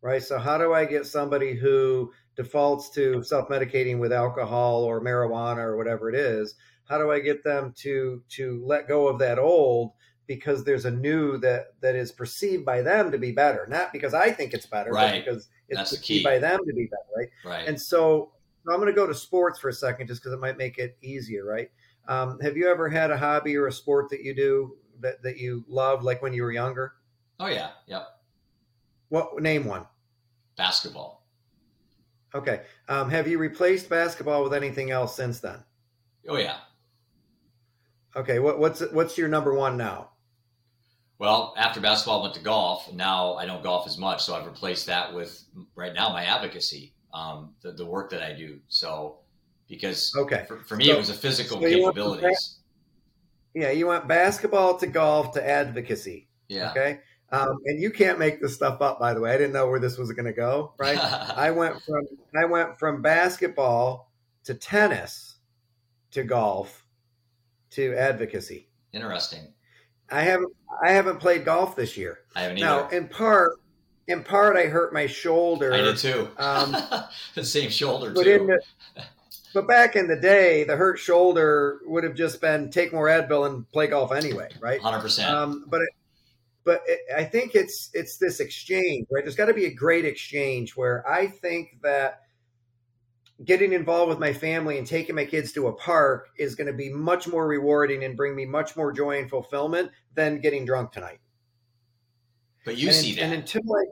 Speaker 2: right? So how do I get somebody who defaults to self-medicating with alcohol or marijuana or whatever it is? How do I get them to to let go of that old because there's a new that that is perceived by them to be better, not because I think it's better,
Speaker 1: Right.
Speaker 2: but because it's
Speaker 1: That's
Speaker 2: perceived
Speaker 1: key.
Speaker 2: by them to be better, right?
Speaker 1: Right.
Speaker 2: And so I'm going to go to sports for a second, just because it might make it easier, right? Um, have you ever had a hobby or a sport that you do that, that you loved, like when you were younger?
Speaker 1: oh yeah. Yep.
Speaker 2: What name one?
Speaker 1: Basketball.
Speaker 2: Okay. Um, have you replaced basketball with anything else since then?
Speaker 1: Oh yeah.
Speaker 2: Okay. What, what's what's your number one now?
Speaker 1: Well, after basketball, I went to golf. Now I don't golf as much, so I've replaced that with right now my advocacy, um, the, the work that I do. So, because
Speaker 2: Okay.
Speaker 1: for, for me,
Speaker 2: So-
Speaker 1: it was a physical
Speaker 2: so you went from
Speaker 1: capabilities.
Speaker 2: Yeah, you went basketball to golf to advocacy.
Speaker 1: Yeah.
Speaker 2: Okay. Um, and you can't make this stuff up, by the way. I didn't know where this was going to go. Right. I went from I went from basketball to tennis to golf to advocacy.
Speaker 1: Interesting.
Speaker 2: I haven't I haven't played golf this year.
Speaker 1: I haven't
Speaker 2: Now,
Speaker 1: either.
Speaker 2: in part, in part, I hurt my shoulder.
Speaker 1: I did too.
Speaker 2: Um,
Speaker 1: the same shoulder
Speaker 2: but
Speaker 1: too.
Speaker 2: in the, but back in the day, the hurt shoulder would have just been take more Advil and play golf anyway, right?
Speaker 1: Hundred percent.
Speaker 2: Um, but it, but it, I think it's it's this exchange, right? There's got to be a great exchange where I think that getting involved with my family and taking my kids to a park is going to be much more rewarding and bring me much more joy and fulfillment than getting drunk tonight.
Speaker 1: But you
Speaker 2: and,
Speaker 1: see that,
Speaker 2: and until I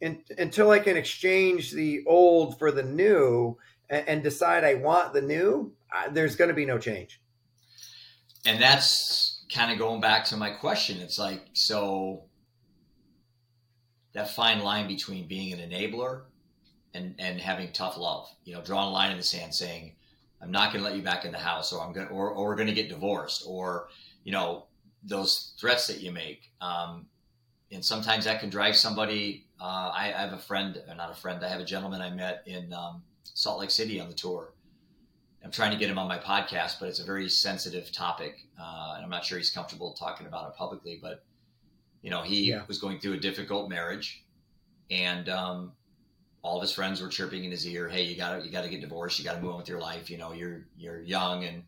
Speaker 2: in, until I can exchange the old for the new and, and decide I want the new, I, there's going to be no change.
Speaker 1: And that's kind of going back to my question. It's like so that fine line between being an enabler and and having tough love. You know, drawing a line in the sand, saying, "I'm not going to let you back in the house," or "I'm going," or, or "We're going to get divorced," or you know, those threats that you make. Um, and sometimes that can drive somebody. Uh, I, I, have a friend, or not a friend. I have a gentleman I met in um, Salt Lake City on the tour. I'm trying to get him on my podcast, but it's a very sensitive topic, uh, and I'm not sure he's comfortable talking about it publicly. But you know, he yeah. was going through a difficult marriage, and um, all of his friends were chirping in his ear, "Hey, you got to you got to get divorced. You got to move on with your life. You know, you're you're young." And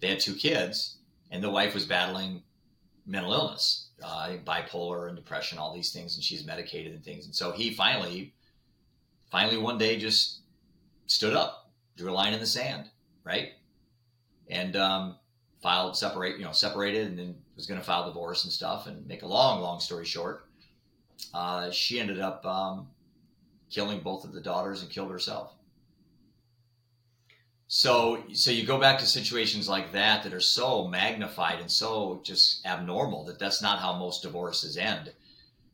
Speaker 1: they had two kids, and the wife was battling mental illness, uh, bipolar and depression, all these things, and she's medicated and things. And so he finally, finally one day just stood up, drew a line in the sand, right, and um, filed separate, you know, separated, and then was going to file divorce and stuff. And make a long, long story short, uh, she ended up um, killing both of the daughters and killed herself. So, so you go back to situations like that that are so magnified and so just abnormal that that's not how most divorces end.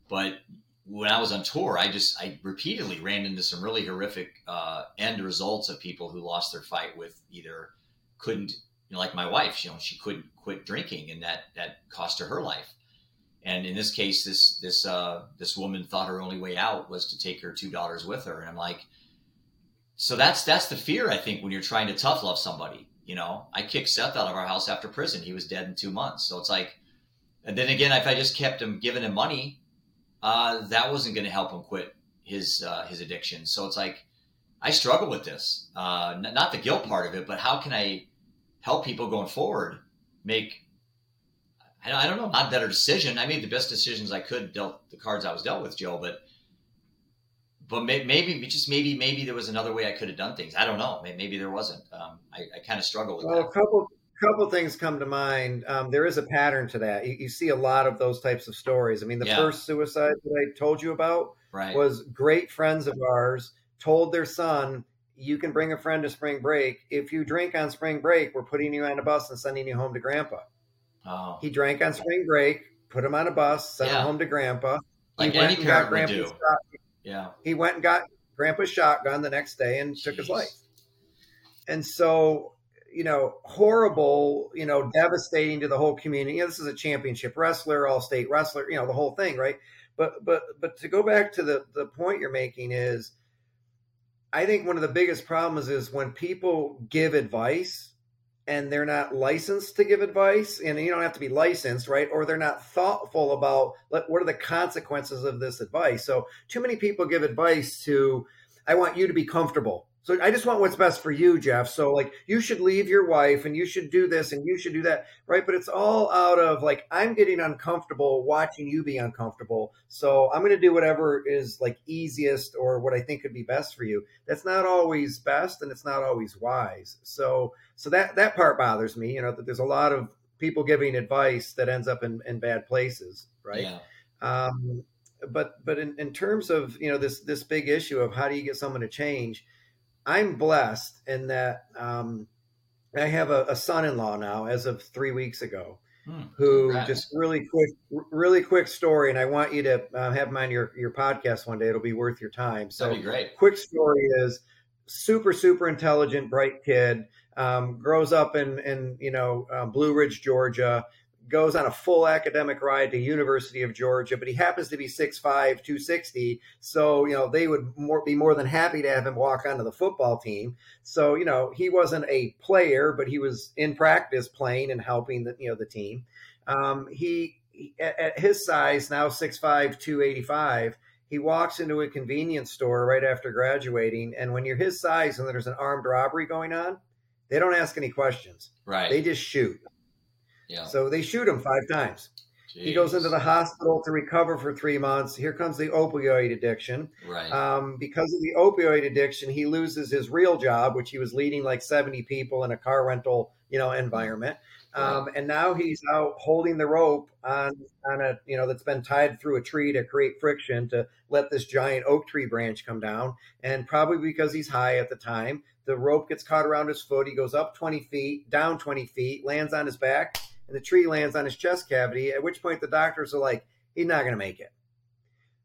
Speaker 1: But when I was on tour, I just I repeatedly ran into some really horrific uh, end results of people who lost their fight with either couldn't, you know, like my wife, you know, she couldn't quit drinking, and that that cost her her life. And in this case, this this uh, this woman thought her only way out was to take her two daughters with her. And I'm like, so that's that's the fear I think when you're trying to tough love somebody. You know, I kicked Seth out of our house after prison. He was dead in two months. So it's like, and then again, if I just kept him giving him money, uh, that wasn't going to help him quit his uh, his addiction. So it's like, I struggle with this. Uh, not the guilt part of it, but how can I help people going forward make I don't know, not better decision. I made the best decisions I could dealt the cards I was dealt with, Joe. But but maybe just maybe maybe there was another way I could have done things. I don't know. Maybe there wasn't. Um, I, I kind of struggle with
Speaker 2: well,
Speaker 1: that.
Speaker 2: a couple couple things come to mind. Um, there is a pattern to that. You, you, see a lot of those types of stories. I mean, the yeah. first suicide that I told you about
Speaker 1: right.
Speaker 2: was great friends of ours told their son, "You can bring a friend to spring break. If you drink on spring break, we're putting you on a bus and sending you home to grandpa."
Speaker 1: Oh.
Speaker 2: He drank on spring break, put him on a bus, sent yeah. him home to grandpa.
Speaker 1: Like he any parent would do. Yeah.
Speaker 2: He went and got grandpa's shotgun the next day and Jeez. took his life. And so, you know, horrible, you know, devastating to the whole community. You know, this is a championship wrestler, all state wrestler, you know, the whole thing, right? But but but to go back to the the point you're making is I think one of the biggest problems is when people give advice and they're not licensed to give advice and you don't have to be licensed right? Or they're not thoughtful about what are the consequences of this advice? So too many people give advice to i want you to be comfortable so I just want what's best for you, Jeff. So like you should leave your wife and you should do this and you should do that, right? But it's all out of like I'm getting uncomfortable watching you be uncomfortable. So I'm going to do whatever is like easiest or what I think could be best for you. That's not always best and it's not always wise. So so that that part bothers me, you know, that there's a lot of people giving advice that ends up in, in bad places, right?
Speaker 1: Yeah.
Speaker 2: Um, but but in, in terms of you know this this big issue of how do you get someone to change I'm blessed in that um, I have a, a, son-in-law now, as of three weeks ago, hmm, who congrats. just really quick, really quick story, and I want you to uh, have him on your your podcast one day. It'll be worth your time.
Speaker 1: So, great.
Speaker 2: Quick story is super super intelligent, bright kid. Um, grows up in in you know uh, Blue Ridge, Georgia goes on a full academic ride to University of Georgia, but he happens to be 6'5", 260. So, you know, they would more, be more than happy to have him walk onto the football team. So, you know, he wasn't a player, but he was in practice playing and helping the, you know, the team. Um, he, at his size, now 6'5", 285, he walks into a convenience store right after graduating. And when you're his size and there's an armed robbery going on, they don't ask any questions.
Speaker 1: Right.
Speaker 2: They just shoot.
Speaker 1: Yeah.
Speaker 2: So they shoot him five times. Jeez. He goes into the hospital to recover for three months. Here comes the opioid addiction.
Speaker 1: Right.
Speaker 2: Um, because of the opioid addiction, he loses his real job, which he was leading like 70 people in a car rental, you know, environment. Um, and now he's out holding the rope on on a you know that's been tied through a tree to create friction to let this giant oak tree branch come down. And probably because he's high at the time, the rope gets caught around his foot. He goes up 20 feet, down 20 feet, lands on his back, and the tree lands on his chest cavity. At which point the doctors are like, he's not going to make it.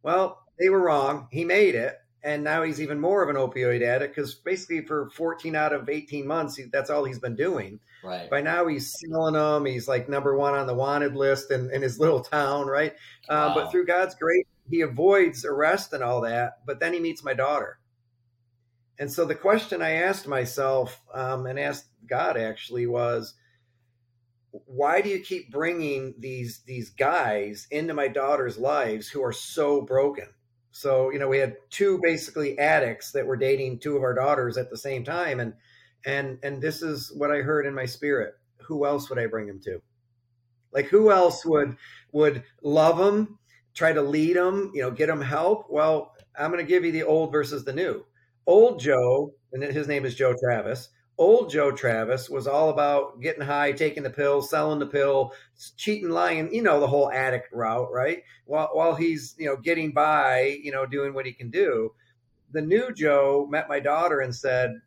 Speaker 2: Well, they were wrong. He made it and now he's even more of an opioid addict because basically for 14 out of 18 months he, that's all he's been doing
Speaker 1: right
Speaker 2: by now he's selling them he's like number one on the wanted list in, in his little town right uh, wow. but through god's grace he avoids arrest and all that but then he meets my daughter and so the question i asked myself um, and asked god actually was why do you keep bringing these these guys into my daughter's lives who are so broken so, you know, we had two basically addicts that were dating two of our daughters at the same time. And, and, and this is what I heard in my spirit. Who else would I bring him to? Like who else would, would love him, try to lead him, you know, get him help? Well, I'm going to give you the old versus the new. Old Joe, and his name is Joe Travis old Joe Travis was all about getting high, taking the pill, selling the pill, cheating, lying, you know, the whole addict route, right? While while he's, you know, getting by, you know, doing what he can do. The new Joe met my daughter and said,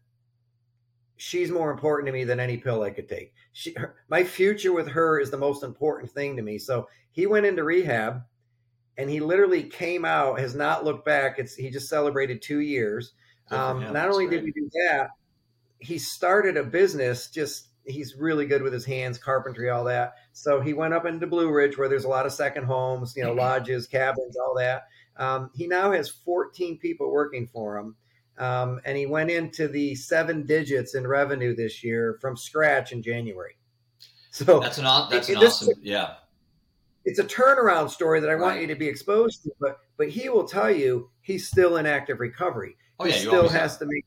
Speaker 2: She's more important to me than any pill I could take. She, her, my future with her is the most important thing to me. So he went into rehab and he literally came out, has not looked back. It's he just celebrated two years. Um, not only did we do that, he started a business just he's really good with his hands carpentry all that. So he went up into blue ridge where there's a lot of second homes you know mm-hmm. lodges cabins all that. Um, he now has 14 people working for him. Um, and he went into the seven digits in revenue this year from scratch in january. So
Speaker 1: that's an, that's an awesome yeah.
Speaker 2: It's a turnaround story that i right. want you to be exposed to but but he will tell you he's still in active recovery. Oh, he yeah, still has to make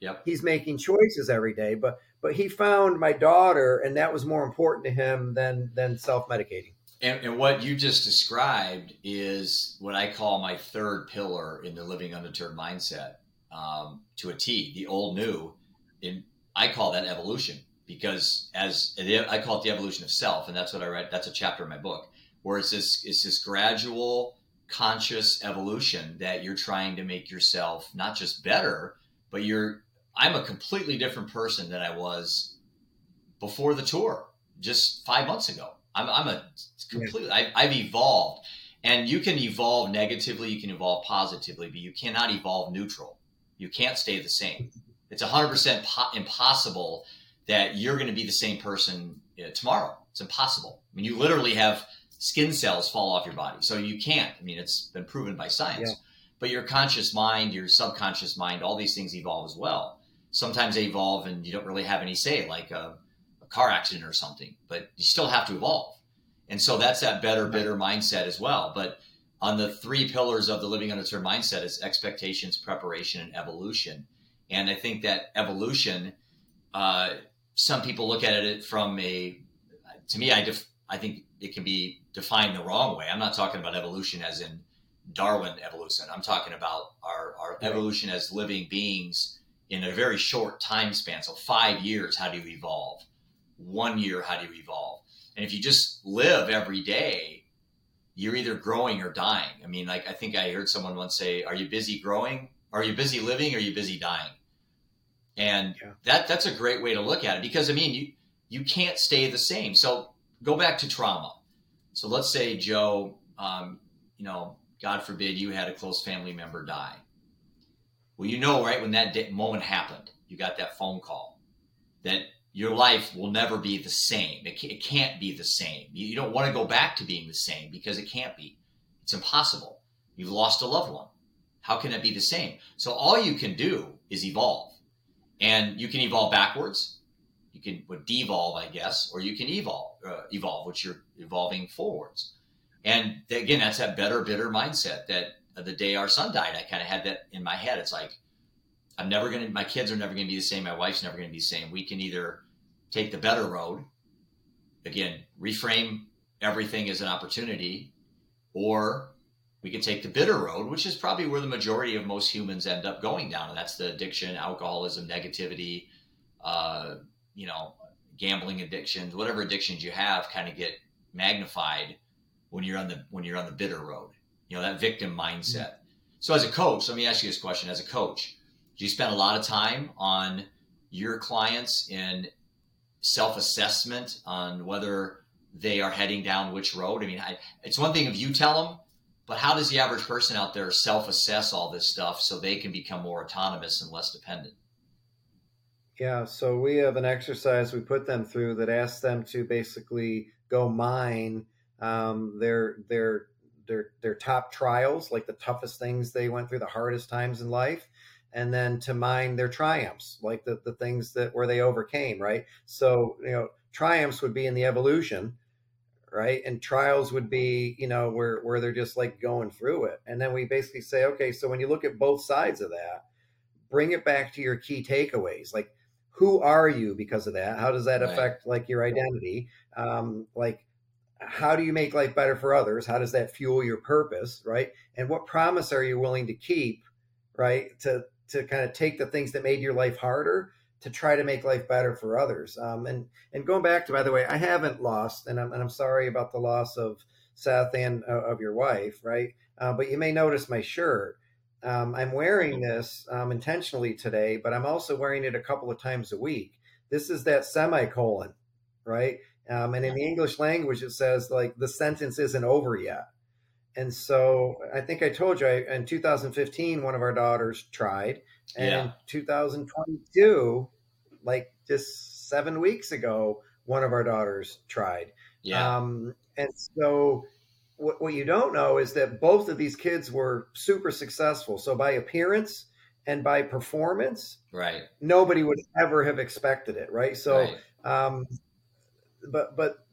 Speaker 1: Yep.
Speaker 2: He's making choices every day, but but he found my daughter, and that was more important to him than than self medicating.
Speaker 1: And, and, what you just described is what I call my third pillar in the living undeterred mindset um, to a T, the old new. In I call that evolution because as I call it the evolution of self, and that's what I read. That's a chapter in my book where it's this it's this gradual conscious evolution that you're trying to make yourself not just better, but you're I'm a completely different person than I was before the tour, just five months ago. I'm, I'm a completely, I, I've evolved. And you can evolve negatively, you can evolve positively, but you cannot evolve neutral. You can't stay the same. It's 100% po- impossible that you're going to be the same person uh, tomorrow. It's impossible. I mean, you literally have skin cells fall off your body. So you can't. I mean, it's been proven by science. Yeah. But your conscious mind, your subconscious mind, all these things evolve as well sometimes they evolve and you don't really have any say, like a, a car accident or something, but you still have to evolve. And so that's that better, bitter mindset as well. But on the three pillars of the living undeterred mindset is expectations, preparation, and evolution. And I think that evolution, uh, some people look at it from a, to me, I, def, I think it can be defined the wrong way. I'm not talking about evolution as in Darwin evolution. I'm talking about our, our evolution as living beings in a very short time span. So five years, how do you evolve? One year, how do you evolve? And if you just live every day, you're either growing or dying. I mean, like I think I heard someone once say, "Are you busy growing? Are you busy living? Or are you busy dying?" And yeah. that that's a great way to look at it because I mean, you you can't stay the same. So go back to trauma. So let's say Joe, um, you know, God forbid you had a close family member die. Well, you know, right when that day, moment happened, you got that phone call that your life will never be the same. It, it can't be the same. You, you don't want to go back to being the same because it can't be. It's impossible. You've lost a loved one. How can it be the same? So all you can do is evolve, and you can evolve backwards. You can devolve, I guess, or you can evolve, uh, evolve, which you're evolving forwards. And again, that's that better, bitter mindset that the day our son died, I kind of had that in my head. It's like, I'm never going to, my kids are never going to be the same. My wife's never going to be the same. We can either take the better road, again, reframe everything as an opportunity, or we could take the bitter road, which is probably where the majority of most humans end up going down, and that's the addiction, alcoholism, negativity, uh, you know, gambling addictions, whatever addictions you have, kind of get magnified when you're on the when you're on the bitter road. You know, that victim mm-hmm. mindset. So, as a coach, let me ask you this question: As a coach, do you spend a lot of time on your clients in self assessment on whether they are heading down which road? I mean, I, it's one thing if you tell them but how does the average person out there self assess all this stuff so they can become more autonomous and less dependent?
Speaker 2: Yeah, so we have an exercise we put them through that asks them to basically go mine um, their their their their top trials, like the toughest things they went through, the hardest times in life, and then to mine their triumphs, like the the things that where they overcame. Right. So you know, triumphs would be in the evolution, right? And trials would be, you know, where where they're just like going through it. And then we basically say, okay, so when you look at both sides of that, bring it back to your key takeaways. Like, who are you because of that? How does that right. affect like your identity? Um, like how do you make life better for others? How does that fuel your purpose, right? And what promise are you willing to keep, right? To to kind of take the things that made your life harder to try to make life better for others. Um, and and going back to, by the way, I haven't lost, and I'm and I'm sorry about the loss of Seth and uh, of your wife, right? Uh, but you may notice my shirt. Um, I'm wearing this um, intentionally today, but I'm also wearing it a couple of times a week. This is that semicolon, right? Um, and in the English language, it says like the sentence isn't over yet. And so I think I told you I, in 2015, one of our daughters tried, and yeah. in 2022, like just seven weeks ago, one of our daughters tried.
Speaker 1: Yeah.
Speaker 2: Um, and so what, what you don't know is that both of these kids were super successful. So by appearance and by performance,
Speaker 1: right,
Speaker 2: nobody would ever have expected it, right? So, right. Um, but but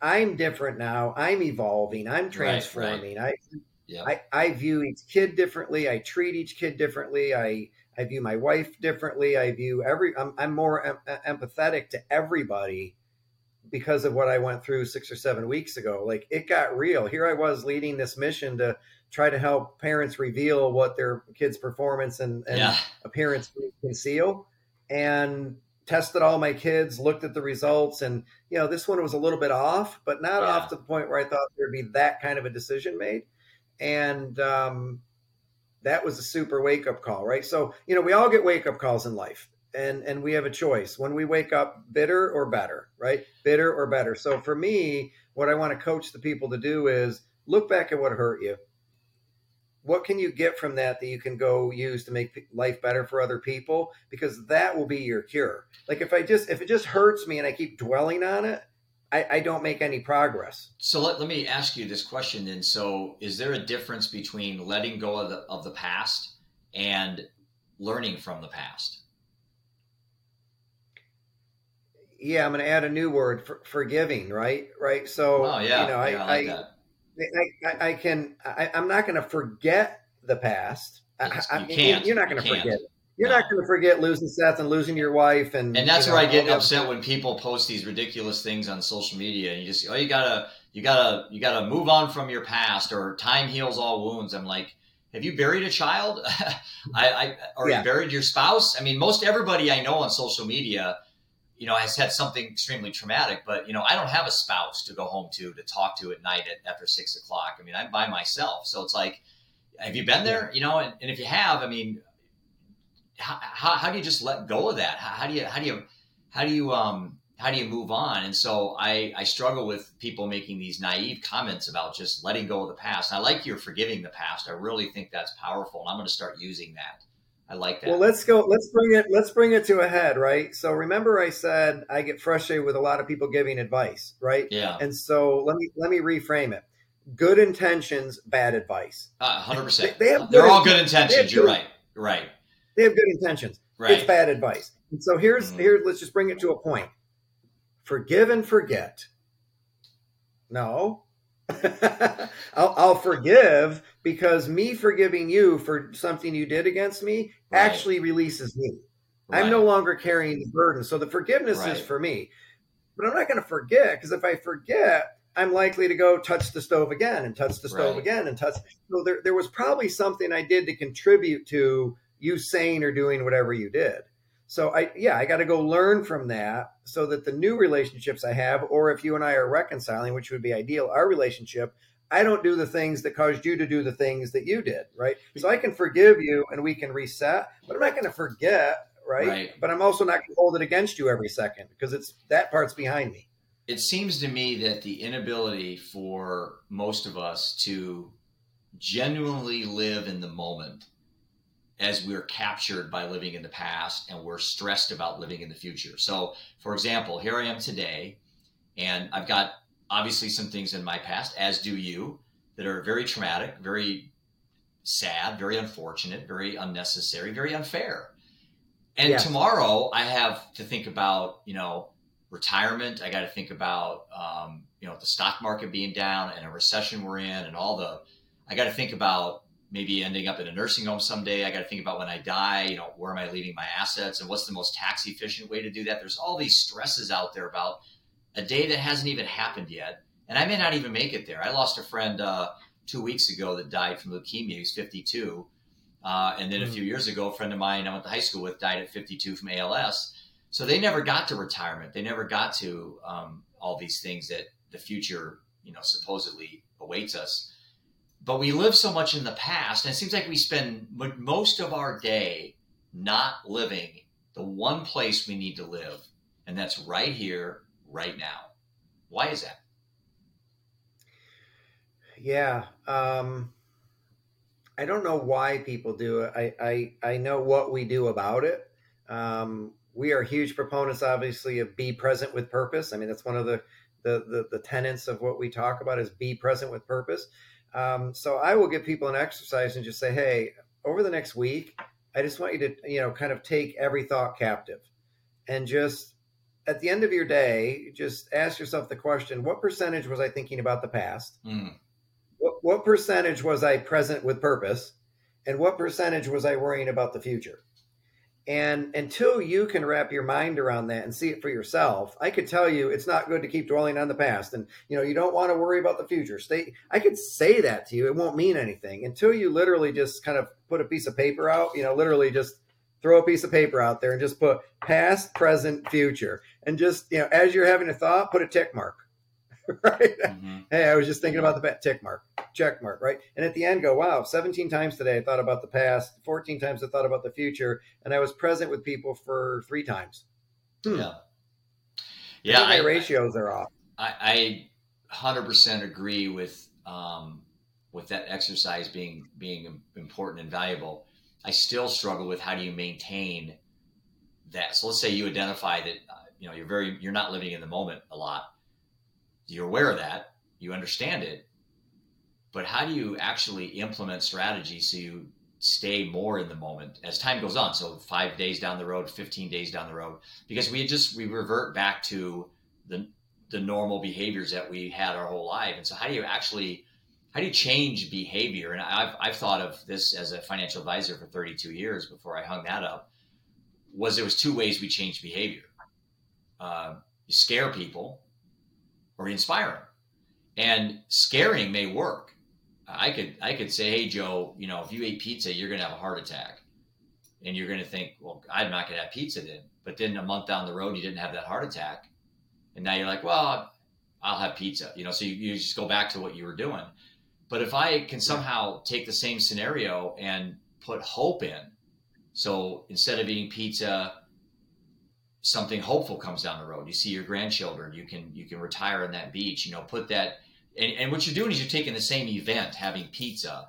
Speaker 2: I'm different now. I'm evolving. I'm transforming. Right, right. I, yeah. I I view each kid differently. I treat each kid differently. I I view my wife differently. I view every. I'm, I'm more em- empathetic to everybody because of what I went through six or seven weeks ago. Like it got real. Here I was leading this mission to try to help parents reveal what their kids' performance and, and yeah. appearance conceal, and tested all my kids, looked at the results, and you know this one was a little bit off, but not yeah. off to the point where I thought there'd be that kind of a decision made. And um, that was a super wake up call, right? So, you know, we all get wake up calls in life and and we have a choice when we wake up bitter or better, right? Bitter or better. So for me, what I want to coach the people to do is look back at what hurt you. What can you get from that that you can go use to make life better for other people? Because that will be your cure. Like if I just if it just hurts me and I keep dwelling on it, I, I, don't make any progress.
Speaker 1: So let, let me ask you this question then. So is there a difference between letting go of the, of the past and learning from the past?
Speaker 2: Yeah, I'm going to add a new word, for, forgiving, right? Right. So,
Speaker 1: oh, yeah. you know, I, yeah, I, like
Speaker 2: I, I, I, can, I, am not going to forget the past.
Speaker 1: you can't.
Speaker 2: You're not going to forget it. You're no. not going to forget losing Seth and losing your wife, and
Speaker 1: and that's
Speaker 2: you
Speaker 1: know, where I get upset when people post these ridiculous things on social media, and you just oh you gotta you gotta you gotta move on from your past, or time heals all wounds. I'm like, have you buried a child? I, I or yeah. you buried your spouse? I mean, most everybody I know on social media, you know, has had something extremely traumatic, but you know, I don't have a spouse to go home to to talk to at night at, after six o'clock. I mean, I'm by myself, so it's like, have you been there? You know, and, and if you have, I mean how, how, how do you just let go of that? How, how do you how do you how do you um how do you move on? And so I, I struggle with people making these naive comments about just letting go of the past. I like your forgiving the past. I really think that's powerful, and I'm going to start using that. I like that.
Speaker 2: Well, let's go. Let's bring it. Let's bring it to a head, right? So remember, I said I get frustrated with a lot of people giving advice, right?
Speaker 1: Yeah.
Speaker 2: And so let me let me reframe it. Good intentions, bad advice.
Speaker 1: Hundred uh, percent. They, they have. They're all good intentions. You're right. Right.
Speaker 2: They have good intentions. Right. It's bad advice. And so here's mm-hmm. here. Let's just bring it to a point. Forgive and forget. No, I'll, I'll, forgive because me forgiving you for something you did against me right. actually releases me. Right. I'm no longer carrying the burden. So the forgiveness right. is for me. But I'm not going to forget because if I forget, I'm likely to go touch the stove again and touch the stove again and touch. So there, there was probably something I did to contribute to you saying or doing whatever you did. So I, yeah, I got to go learn from that so that the new relationships I have, or if you and I are reconciling, which would be ideal, our relationship, I don't do the things that caused you to do the things that you did, right? So I can forgive you and we can reset, but I'm not going to forget, right?
Speaker 1: Right.
Speaker 2: But I'm also not going to hold it against you every second because it's that part's behind me.
Speaker 1: it seems to me that the inability for most of us to genuinely live in the moment as we're captured by living in the past and we're stressed about living in the future. So, for example, here I am today, and I've got obviously some things in my past, as do you, that are very traumatic, very sad, very unfortunate, very unnecessary, very unfair. And
Speaker 2: Yes.
Speaker 1: tomorrow I have to think about, you know, retirement. I got to think about, um, you know, the stock market being down and a recession we're in and all the, I got to think about maybe ending up in a nursing home someday. I got to think about when I die, you know, where am I leaving my assets and what's the most tax efficient way to do that? There's all these stresses out there about a day that hasn't even happened yet. And I may not even make it there. I lost a friend uh, two weeks ago that died from leukemia. He was 52. Uh, and then a
Speaker 2: Mm.
Speaker 1: few years ago, a friend of mine I went to high school with died at 52 from ALS. So they never got to retirement. They never got to um, all these things that the future, you know, supposedly awaits us. But we live so much in the past, and it seems like we spend most of our day not living the one place we need to live, and that's right here, right now. Why is that?
Speaker 2: Yeah. Um, I don't know why people do it. I, I, I know what we do about it. Um, we are huge proponents, obviously, of be present with purpose. I mean, that's one of the, the, the, the tenets of what we talk about is be present with purpose. Um, so I will give people an exercise and just say, hey, over the next week, I just want you to, you know, kind of take every thought captive and just at the end of your day, just ask yourself the question, what percentage was I thinking about the past?
Speaker 1: Mm,
Speaker 2: what, what percentage was I present with purpose, and what percentage was I worrying about the future? And until you can wrap your mind around that and see it for yourself, I could tell you it's not good to keep dwelling on the past, and you know you don't want to worry about the future. Stay. I could say that to you; it won't mean anything until you literally just kind of put a piece of paper out. You know, literally just throw a piece of paper out there and just put past, present, future, and just you know as you're having a thought, put a tick mark. right?
Speaker 1: mhm.
Speaker 2: Hey, I was just thinking about the tick mark, check mark, right? And at the end, go, wow, 17 times today I thought about the past, 14 times I thought about the future, and I was present with people for three times. Hmm.
Speaker 1: Yeah. Yeah.
Speaker 2: my
Speaker 1: I,
Speaker 2: ratios are off.
Speaker 1: I, I 100% agree with um, with that exercise being being important and valuable. I still struggle with how do you maintain that. So let's say you identify that uh, you know you're very you're not living in the moment a lot. You're aware of that. You understand it. But how do you actually implement strategy so you stay more in the moment as time goes on? So five days down the road, 15 days down the road, because we just we revert back to the the normal behaviors that we had our whole life. And so how do you actually how do you change behavior? And I've I've thought of this as a financial advisor for 32 years before I hung that up. Was there was two ways we change behavior. Uh, you scare people, or inspire them. And scaring may work. I could I could say, hey Joe, you know, if you ate pizza, you're gonna have a heart attack, and you're gonna think, well, I'm not gonna have pizza then. But then a month down the road, you didn't have that heart attack, and now you're like, well, I'll have pizza. You know, so you, you just go back to what you were doing. But if I can somehow take the same scenario and put hope in, so instead of eating pizza, something hopeful comes down the road. You see your grandchildren. You can you can retire on that beach. You know, put that. And, and what you're doing is you're taking the same event, having pizza.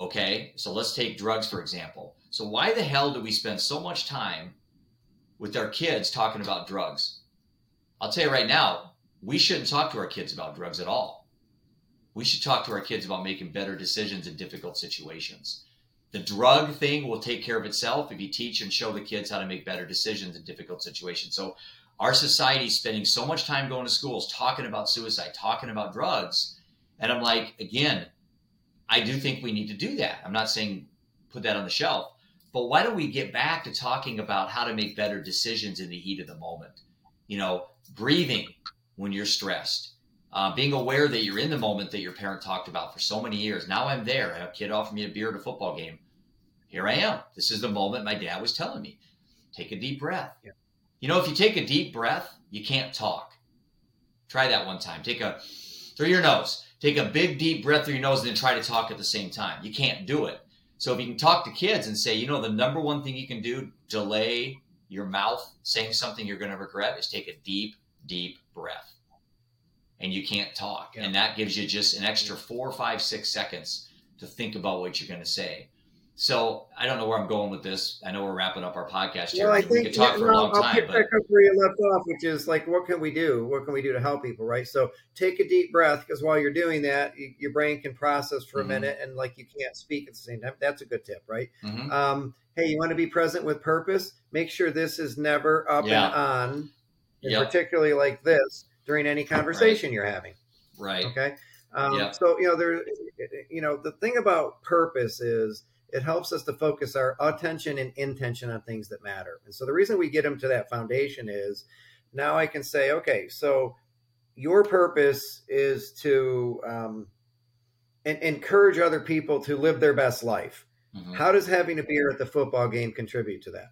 Speaker 1: Okay, so let's take drugs for example. So why the hell do we spend so much time with our kids talking about drugs? I'll tell you right now, we shouldn't talk to our kids about drugs at all. We should talk to our kids about making better decisions in difficult situations. The drug thing will take care of itself if you teach and show the kids how to make better decisions in difficult situations. So, our society is spending so much time going to schools talking about suicide, talking about drugs. And I'm like, again, I do think we need to do that. I'm not saying put that on the shelf, but why don't we get back to talking about how to make better decisions in the heat of the moment? You know, breathing when you're stressed, uh, being aware that you're in the moment that your parent talked about for so many years. Now I'm there. I have a kid offered me a beer at a football game. Here I am. This is the moment my dad was telling me. Take a deep breath.
Speaker 2: Yeah.
Speaker 1: You know, if you take a deep breath, you can't talk. Try that one time. Take a through your nose. Take a big deep breath through your nose and then try to talk at the same time. You can't do it. So if you can talk to kids and say, you know, the number one thing you can do delay your mouth saying something you're going to regret is take a deep, deep breath. And you can't talk.
Speaker 2: Yeah.
Speaker 1: And that gives you just an extra four, five, six seconds to think about what you're going to say. So I don't know where I'm going with this. I know we're wrapping up our podcast here.
Speaker 2: Well, I
Speaker 1: we
Speaker 2: think
Speaker 1: could talk
Speaker 2: yeah,
Speaker 1: for a long
Speaker 2: I'll
Speaker 1: time,
Speaker 2: pick
Speaker 1: but
Speaker 2: back up where you left off, which is like, what can we do? What can we do to help people, right? So take a deep breath because while you're doing that, y- your brain can process for a
Speaker 1: Mhm.
Speaker 2: minute, and like you can't speak at the same time. That's a good tip, right?
Speaker 1: Mhm.
Speaker 2: Um, hey, you want to be present with purpose? Make sure this is never up
Speaker 1: Yeah.
Speaker 2: and on, and
Speaker 1: Yep.
Speaker 2: particularly like this during any conversation you're having.
Speaker 1: right.
Speaker 2: Okay. Um,
Speaker 1: Yeah.
Speaker 2: So you know there, you know the thing about purpose is it helps us to focus our attention and intention on things that matter. And so the reason we get them to that foundation is now I can say, okay, so your purpose is to um, en- encourage other people to live their best life.
Speaker 1: Mhm.
Speaker 2: How does having a beer at the football game contribute to that?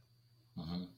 Speaker 1: Mhm.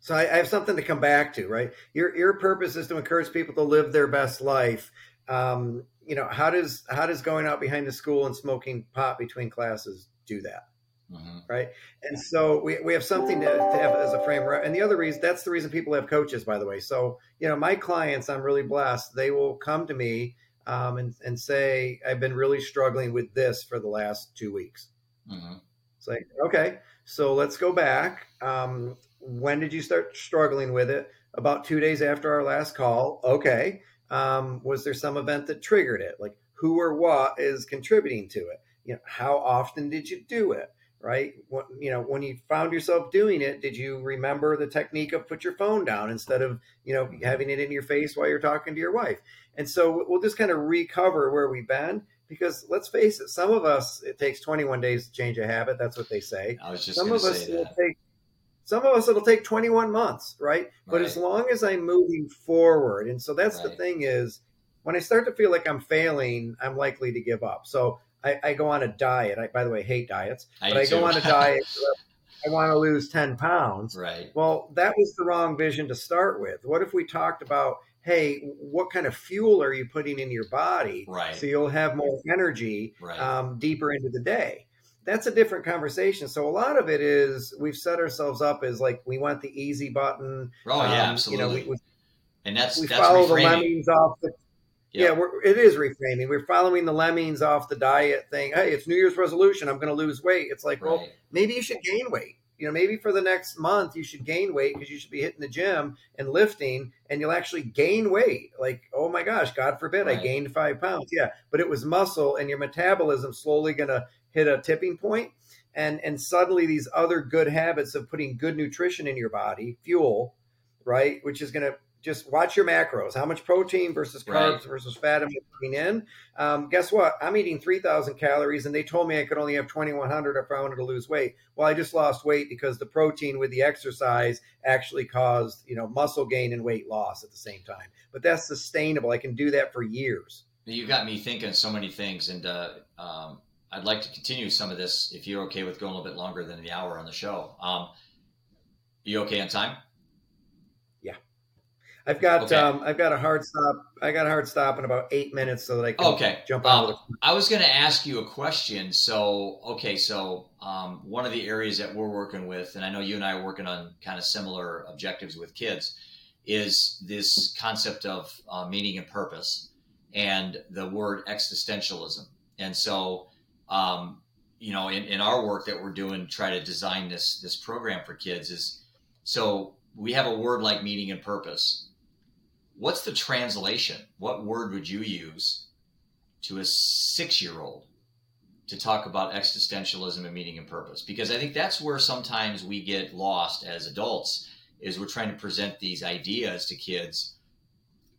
Speaker 2: So I, I have something to come back to, right? Your your purpose is to encourage people to live their best life. Um, you know, how does how does going out behind the school and smoking pot between classes do that?
Speaker 1: Mhm.
Speaker 2: right? And so we, we have something to, to have as a framework. And the other reason, that's the reason people have coaches, by the way. So, you know, my clients, I'm really blessed. They will come to me um, and, and say, I've been really struggling with this for the last two weeks.
Speaker 1: Mhm.
Speaker 2: It's like, okay, so let's go back. Um, when did you start struggling with it? About two days after our last call. Okay. Um, was there some event that triggered it? Like who or what is contributing to it? You know, how often did you do it? Right? What, you know, when you found yourself doing it, did you remember the technique of put your phone down instead of, you know, having it in your face while you're talking to your wife? And so we'll just kind of recover where we've been because let's face it, some of us, it takes 21 days to change a habit. That's what they say.
Speaker 1: I was just
Speaker 2: Some of us
Speaker 1: say
Speaker 2: will
Speaker 1: that.
Speaker 2: take some of us it'll take 21 months, right? But as long as I'm moving forward, and so that's the thing is when I start to feel like I'm failing, I'm likely to give up. So I, I go on a diet. I, by the way, hate diets,
Speaker 1: I
Speaker 2: but I go
Speaker 1: too.
Speaker 2: on a diet. I want to lose 10 pounds.
Speaker 1: Right.
Speaker 2: Well, that was the wrong vision to start with. What if we talked about, hey, what kind of fuel are you putting in your body
Speaker 1: Right.
Speaker 2: so you'll have more energy
Speaker 1: Right.
Speaker 2: um, deeper into the day? That's a different conversation. So a lot of it is we've set ourselves up as like we want the easy button.
Speaker 1: oh yeah,
Speaker 2: Um,
Speaker 1: absolutely.
Speaker 2: You know, we, we,
Speaker 1: and that's
Speaker 2: we
Speaker 1: that's
Speaker 2: follow the lemmings off the.
Speaker 1: Yeah.
Speaker 2: It is reframing. We're following the lemmings off the diet thing. Hey, it's New Year's resolution. I'm going to lose weight. It's like, well, maybe you should gain weight. You know, maybe for the next month you should gain weight because you should be hitting the gym and lifting, and you'll actually gain weight. Like, oh my gosh, God forbid I gained five pounds. Yeah, but it was muscle, and your metabolism slowly going to hit a tipping point, and and suddenly these other good habits of putting good nutrition in your body, fuel, right, which is going to just watch your macros. How much protein versus carbs
Speaker 1: Right.
Speaker 2: versus fat am I putting in? Um, guess what? I'm eating 3,000 calories, and they told me I could only have 2,100 if I wanted to lose weight. Well, I just lost weight because the protein with the exercise actually caused, you know, muscle gain and weight loss at the same time. But that's sustainable. I can do that for years.
Speaker 1: You got me thinking so many things, and uh, um, I'd like to continue some of this if you're okay with going a little bit longer than the hour on the show. Um, you okay on time?
Speaker 2: I've got
Speaker 1: Okay.
Speaker 2: um, I've got a hard stop. I got a hard stop in about eight minutes so that I can
Speaker 1: Okay.
Speaker 2: jump on.
Speaker 1: Um, I was going to ask you a question. So, okay, so um, one of the areas that we're working with, and I know you and I are working on kind of similar objectives with kids, is this concept of uh, meaning and purpose and the word existentialism. And so, um, you know, in, in our work that we're doing, try to design this this program for kids is so we have a word like meaning and purpose. What's the translation? What word would you use to a six year old to talk about existentialism and meaning and purpose? Because I think that's where sometimes we get lost as adults is we're trying to present these ideas to kids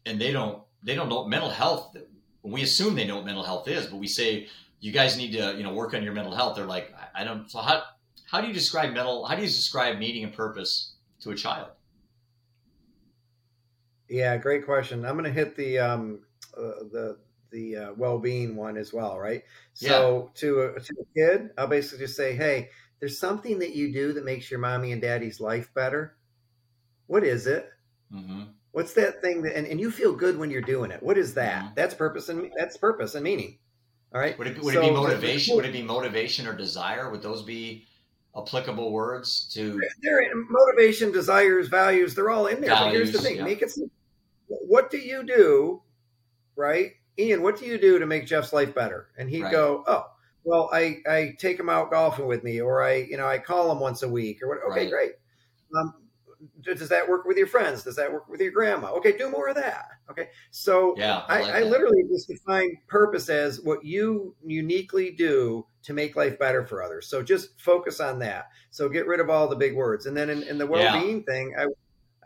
Speaker 1: and they don't they don't know mental health we assume they know what mental health is but we say you guys need to you know work on your mental health they're like i, don't so how how do you describe mental how do you describe meaning and purpose to a child
Speaker 2: Yeah, great question. I'm going to hit the um, uh, the the uh, well-being one as well, right? So yeah. to a, to a kid, I'll basically just say, hey, there's something that you do that makes your mommy and daddy's life better. What is it? Mm-hmm. What's that thing that, and, and you feel good when you're doing it? What is that? Mm-hmm. That's purpose and that's purpose and meaning. All right.
Speaker 1: Would it, would so, it be motivation? Would it be motivation or desire? Would those be applicable words to?
Speaker 2: They're, motivation, desires, values. They're all in there. Values, but here's the thing: yeah. make it. What do you do, right, Ian? What do you do to make Jeff's life better? And he'd right. go, "Oh, well, I I take him out golfing with me, or I you know I call him once a week, or what? Okay, right. great. Um, does that work with your friends? Does that work with your grandma? Okay, do more of that. Okay, so
Speaker 1: yeah,
Speaker 2: I, I, like I literally just define purpose as what you uniquely do to make life better for others. So just focus on that. So get rid of all the big words, and then in, in the well-being yeah. thing, I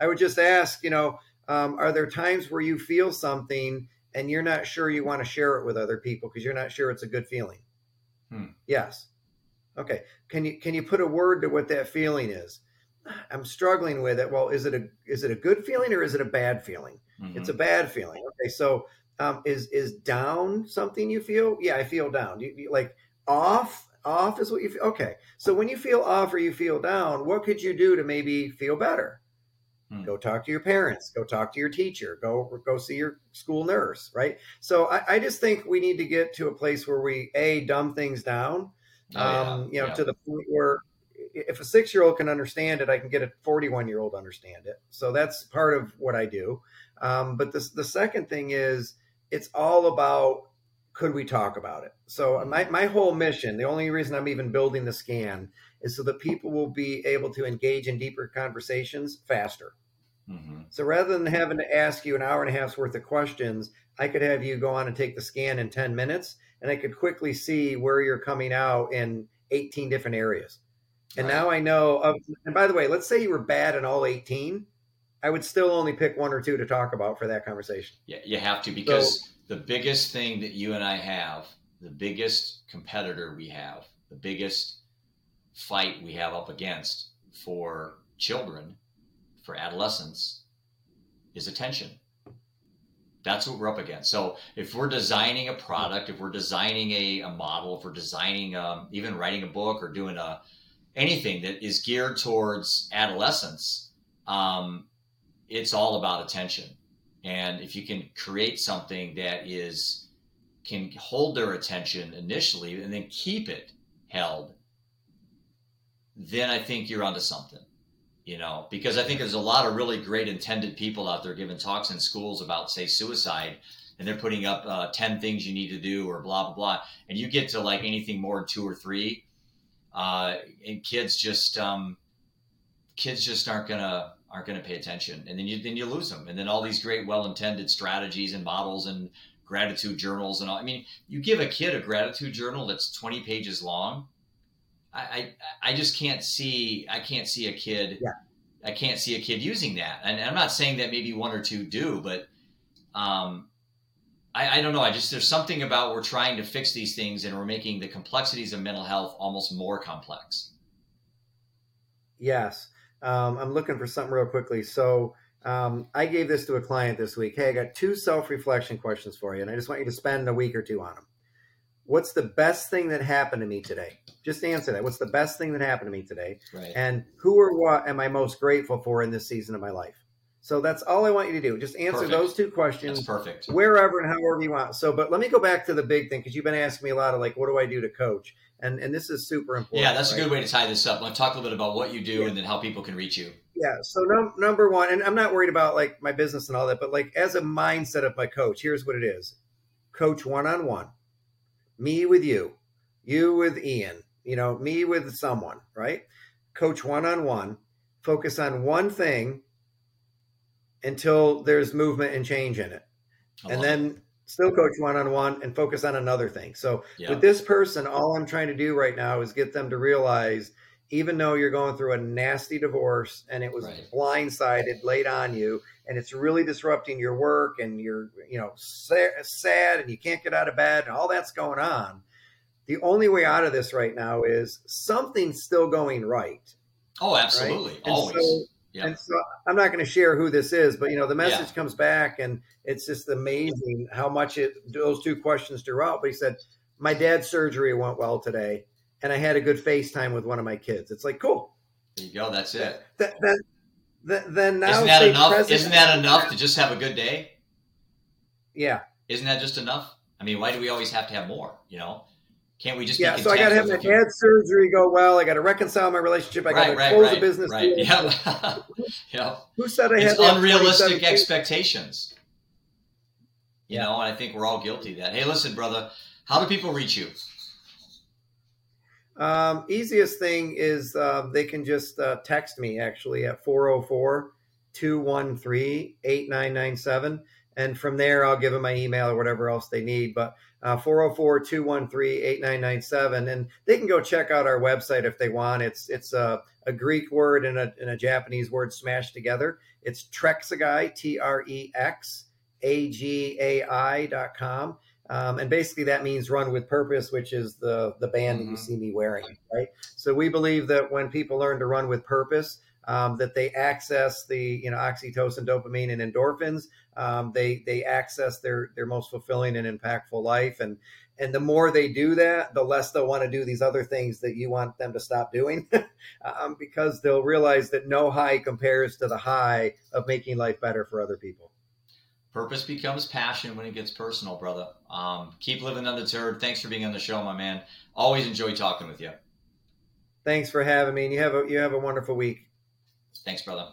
Speaker 2: I would just ask, you know, um, are there times where you feel something and you're not sure you want to share it with other people because you're not sure it's a good feeling? Hmm. Yes. Okay. Can you can you put a word to what that feeling is? I'm struggling with it. Well, is it a is it a good feeling or is it a bad feeling? Mm-hmm. It's a bad feeling. Okay, so um, is is down something you feel? Yeah, I feel down. You, you, like off off is what you feel. Okay, so when you feel off or you feel down, what could you do to maybe feel better? Hmm. Go talk to your parents. Go talk to your teacher. Go go see your school nurse. Right. So I, I just think we need to get to a place where we a dumb things down. Oh, yeah. um, you know, yeah. to the point where if a six year old can understand it, I can get a 41 year old understand it. So that's part of what I do. Um, but the, the second thing is it's all about could we talk about it? So my, my whole mission, the only reason I'm even building the scan is so that people will be able to engage in deeper conversations faster. Mm-hmm. So rather than having to ask you an hour and a half's worth of questions, I could have you go on and take the scan in 10 minutes and I could quickly see where you're coming out in 18 different areas. And right. now I know. Of, and by the way, let's say you were bad in all 18. I would still only pick one or two to talk about for that conversation.
Speaker 1: Yeah, you have to because so, the biggest thing that you and I have, the biggest competitor we have, the biggest fight we have up against for children, for adolescents, is attention. That's what we're up against. So if we're designing a product, if we're designing a, a model, if we're designing um, even writing a book or doing a anything that is geared towards adolescence, um, it's all about attention. And if you can create something that is can hold their attention initially and then keep it held, then I think you're onto something. You know, because I think there's a lot of really great intended people out there giving talks in schools about, say, suicide, and they're putting up uh, 10 things you need to do or blah, blah, blah. And you get to like anything more than two or three, uh, and kids just um, kids just aren't gonna aren't gonna pay attention, and then you then you lose them, and then all these great well intended strategies and models and gratitude journals and all. I mean, you give a kid a gratitude journal that's twenty pages long. I, I, I just can't see I can't see a kid yeah. I can't see a kid using that. And I'm not saying that maybe one or two do, but um, I, I, don't know. I just there's something about we're trying to fix these things and we're making the complexities of mental health almost more complex.
Speaker 2: Yes, um, I'm looking for something real quickly. So um, I gave this to a client this week. Hey, I got two self reflection questions for you, and I just want you to spend a week or two on them. What's the best thing that happened to me today? Just answer that. What's the best thing that happened to me today? Right. And who or what am I most grateful for in this season of my life? So that's all I want you to do. Just answer perfect. those two questions.
Speaker 1: That's perfect.
Speaker 2: Wherever and however you want. So, but let me go back to the big thing because you've been asking me a lot of like, what do I do to coach? And and this is super important.
Speaker 1: Yeah, that's right? a good way to tie this up. Let's talk a little bit about what you do yeah. and then how people can reach you.
Speaker 2: Yeah. So num- number one, and I'm not worried about like my business and all that, but like as a mindset of my coach, here's what it is: coach one on one, me with you, you with Ian, you know, me with someone, right? Coach one on one, focus on one thing until there's movement and change in it. And then it. still coach one on one and focus on another thing. So yeah. with this person, all I'm trying to do right now is get them to realize even though you're going through a nasty divorce and it was right. blindsided laid on you and it's really disrupting your work and you're you know sad and you can't get out of bed and all that's going on the only way out of this right now is something's still going right
Speaker 1: oh absolutely right? always so Yep.
Speaker 2: And so I'm not going to share who this is, but you know, the message yeah. comes back and it's just amazing how much it those two questions drew out. But he said, My dad's surgery went well today, and I had a good FaceTime with one of my kids. It's like, cool.
Speaker 1: There you go. That's it.
Speaker 2: That, that, that, then now
Speaker 1: isn't that enough? Isn't that enough to just have a good day?
Speaker 2: Yeah.
Speaker 1: Isn't that just enough? I mean, why do we always have to have more? You know, can't we just
Speaker 2: yeah? so I got to have my dad's surgery go well. I got to reconcile my relationship. I got to right, close right, a business.
Speaker 1: Right. Deal. Yeah.
Speaker 2: Who said I
Speaker 1: it's
Speaker 2: had
Speaker 1: unrealistic expectations? You know, and I think we're all guilty of that. Hey, listen, brother, how do people reach you?
Speaker 2: Um, easiest thing is uh, they can just uh, text me actually at 404 213 8997 and from there I'll give them my email or whatever else they need. But 404-213-8997, and they can go check out our website if they want. It's it's a, a Greek word and a, and a Japanese word smashed together. It's Trexagai, T R E X A G A I dot com. Um, and basically that means run with purpose, which is the the band mm-hmm. that you mm-hmm. see me wearing, right? So we believe that when people learn to run with purpose, um, that they access the you know oxytocin, dopamine, and endorphins. Um, they they access their their most fulfilling and impactful life, and and the more they do that, the less they'll want to do these other things that you want them to stop doing, um, because they'll realize that no high compares to the high of making life better for other people.
Speaker 1: Purpose becomes passion when it gets personal, brother. Um, keep living undeterred. Thanks for being on the show, my man. Always enjoy talking with you.
Speaker 2: Thanks for having me, and you have a you have a wonderful week.
Speaker 1: Thanks, brother.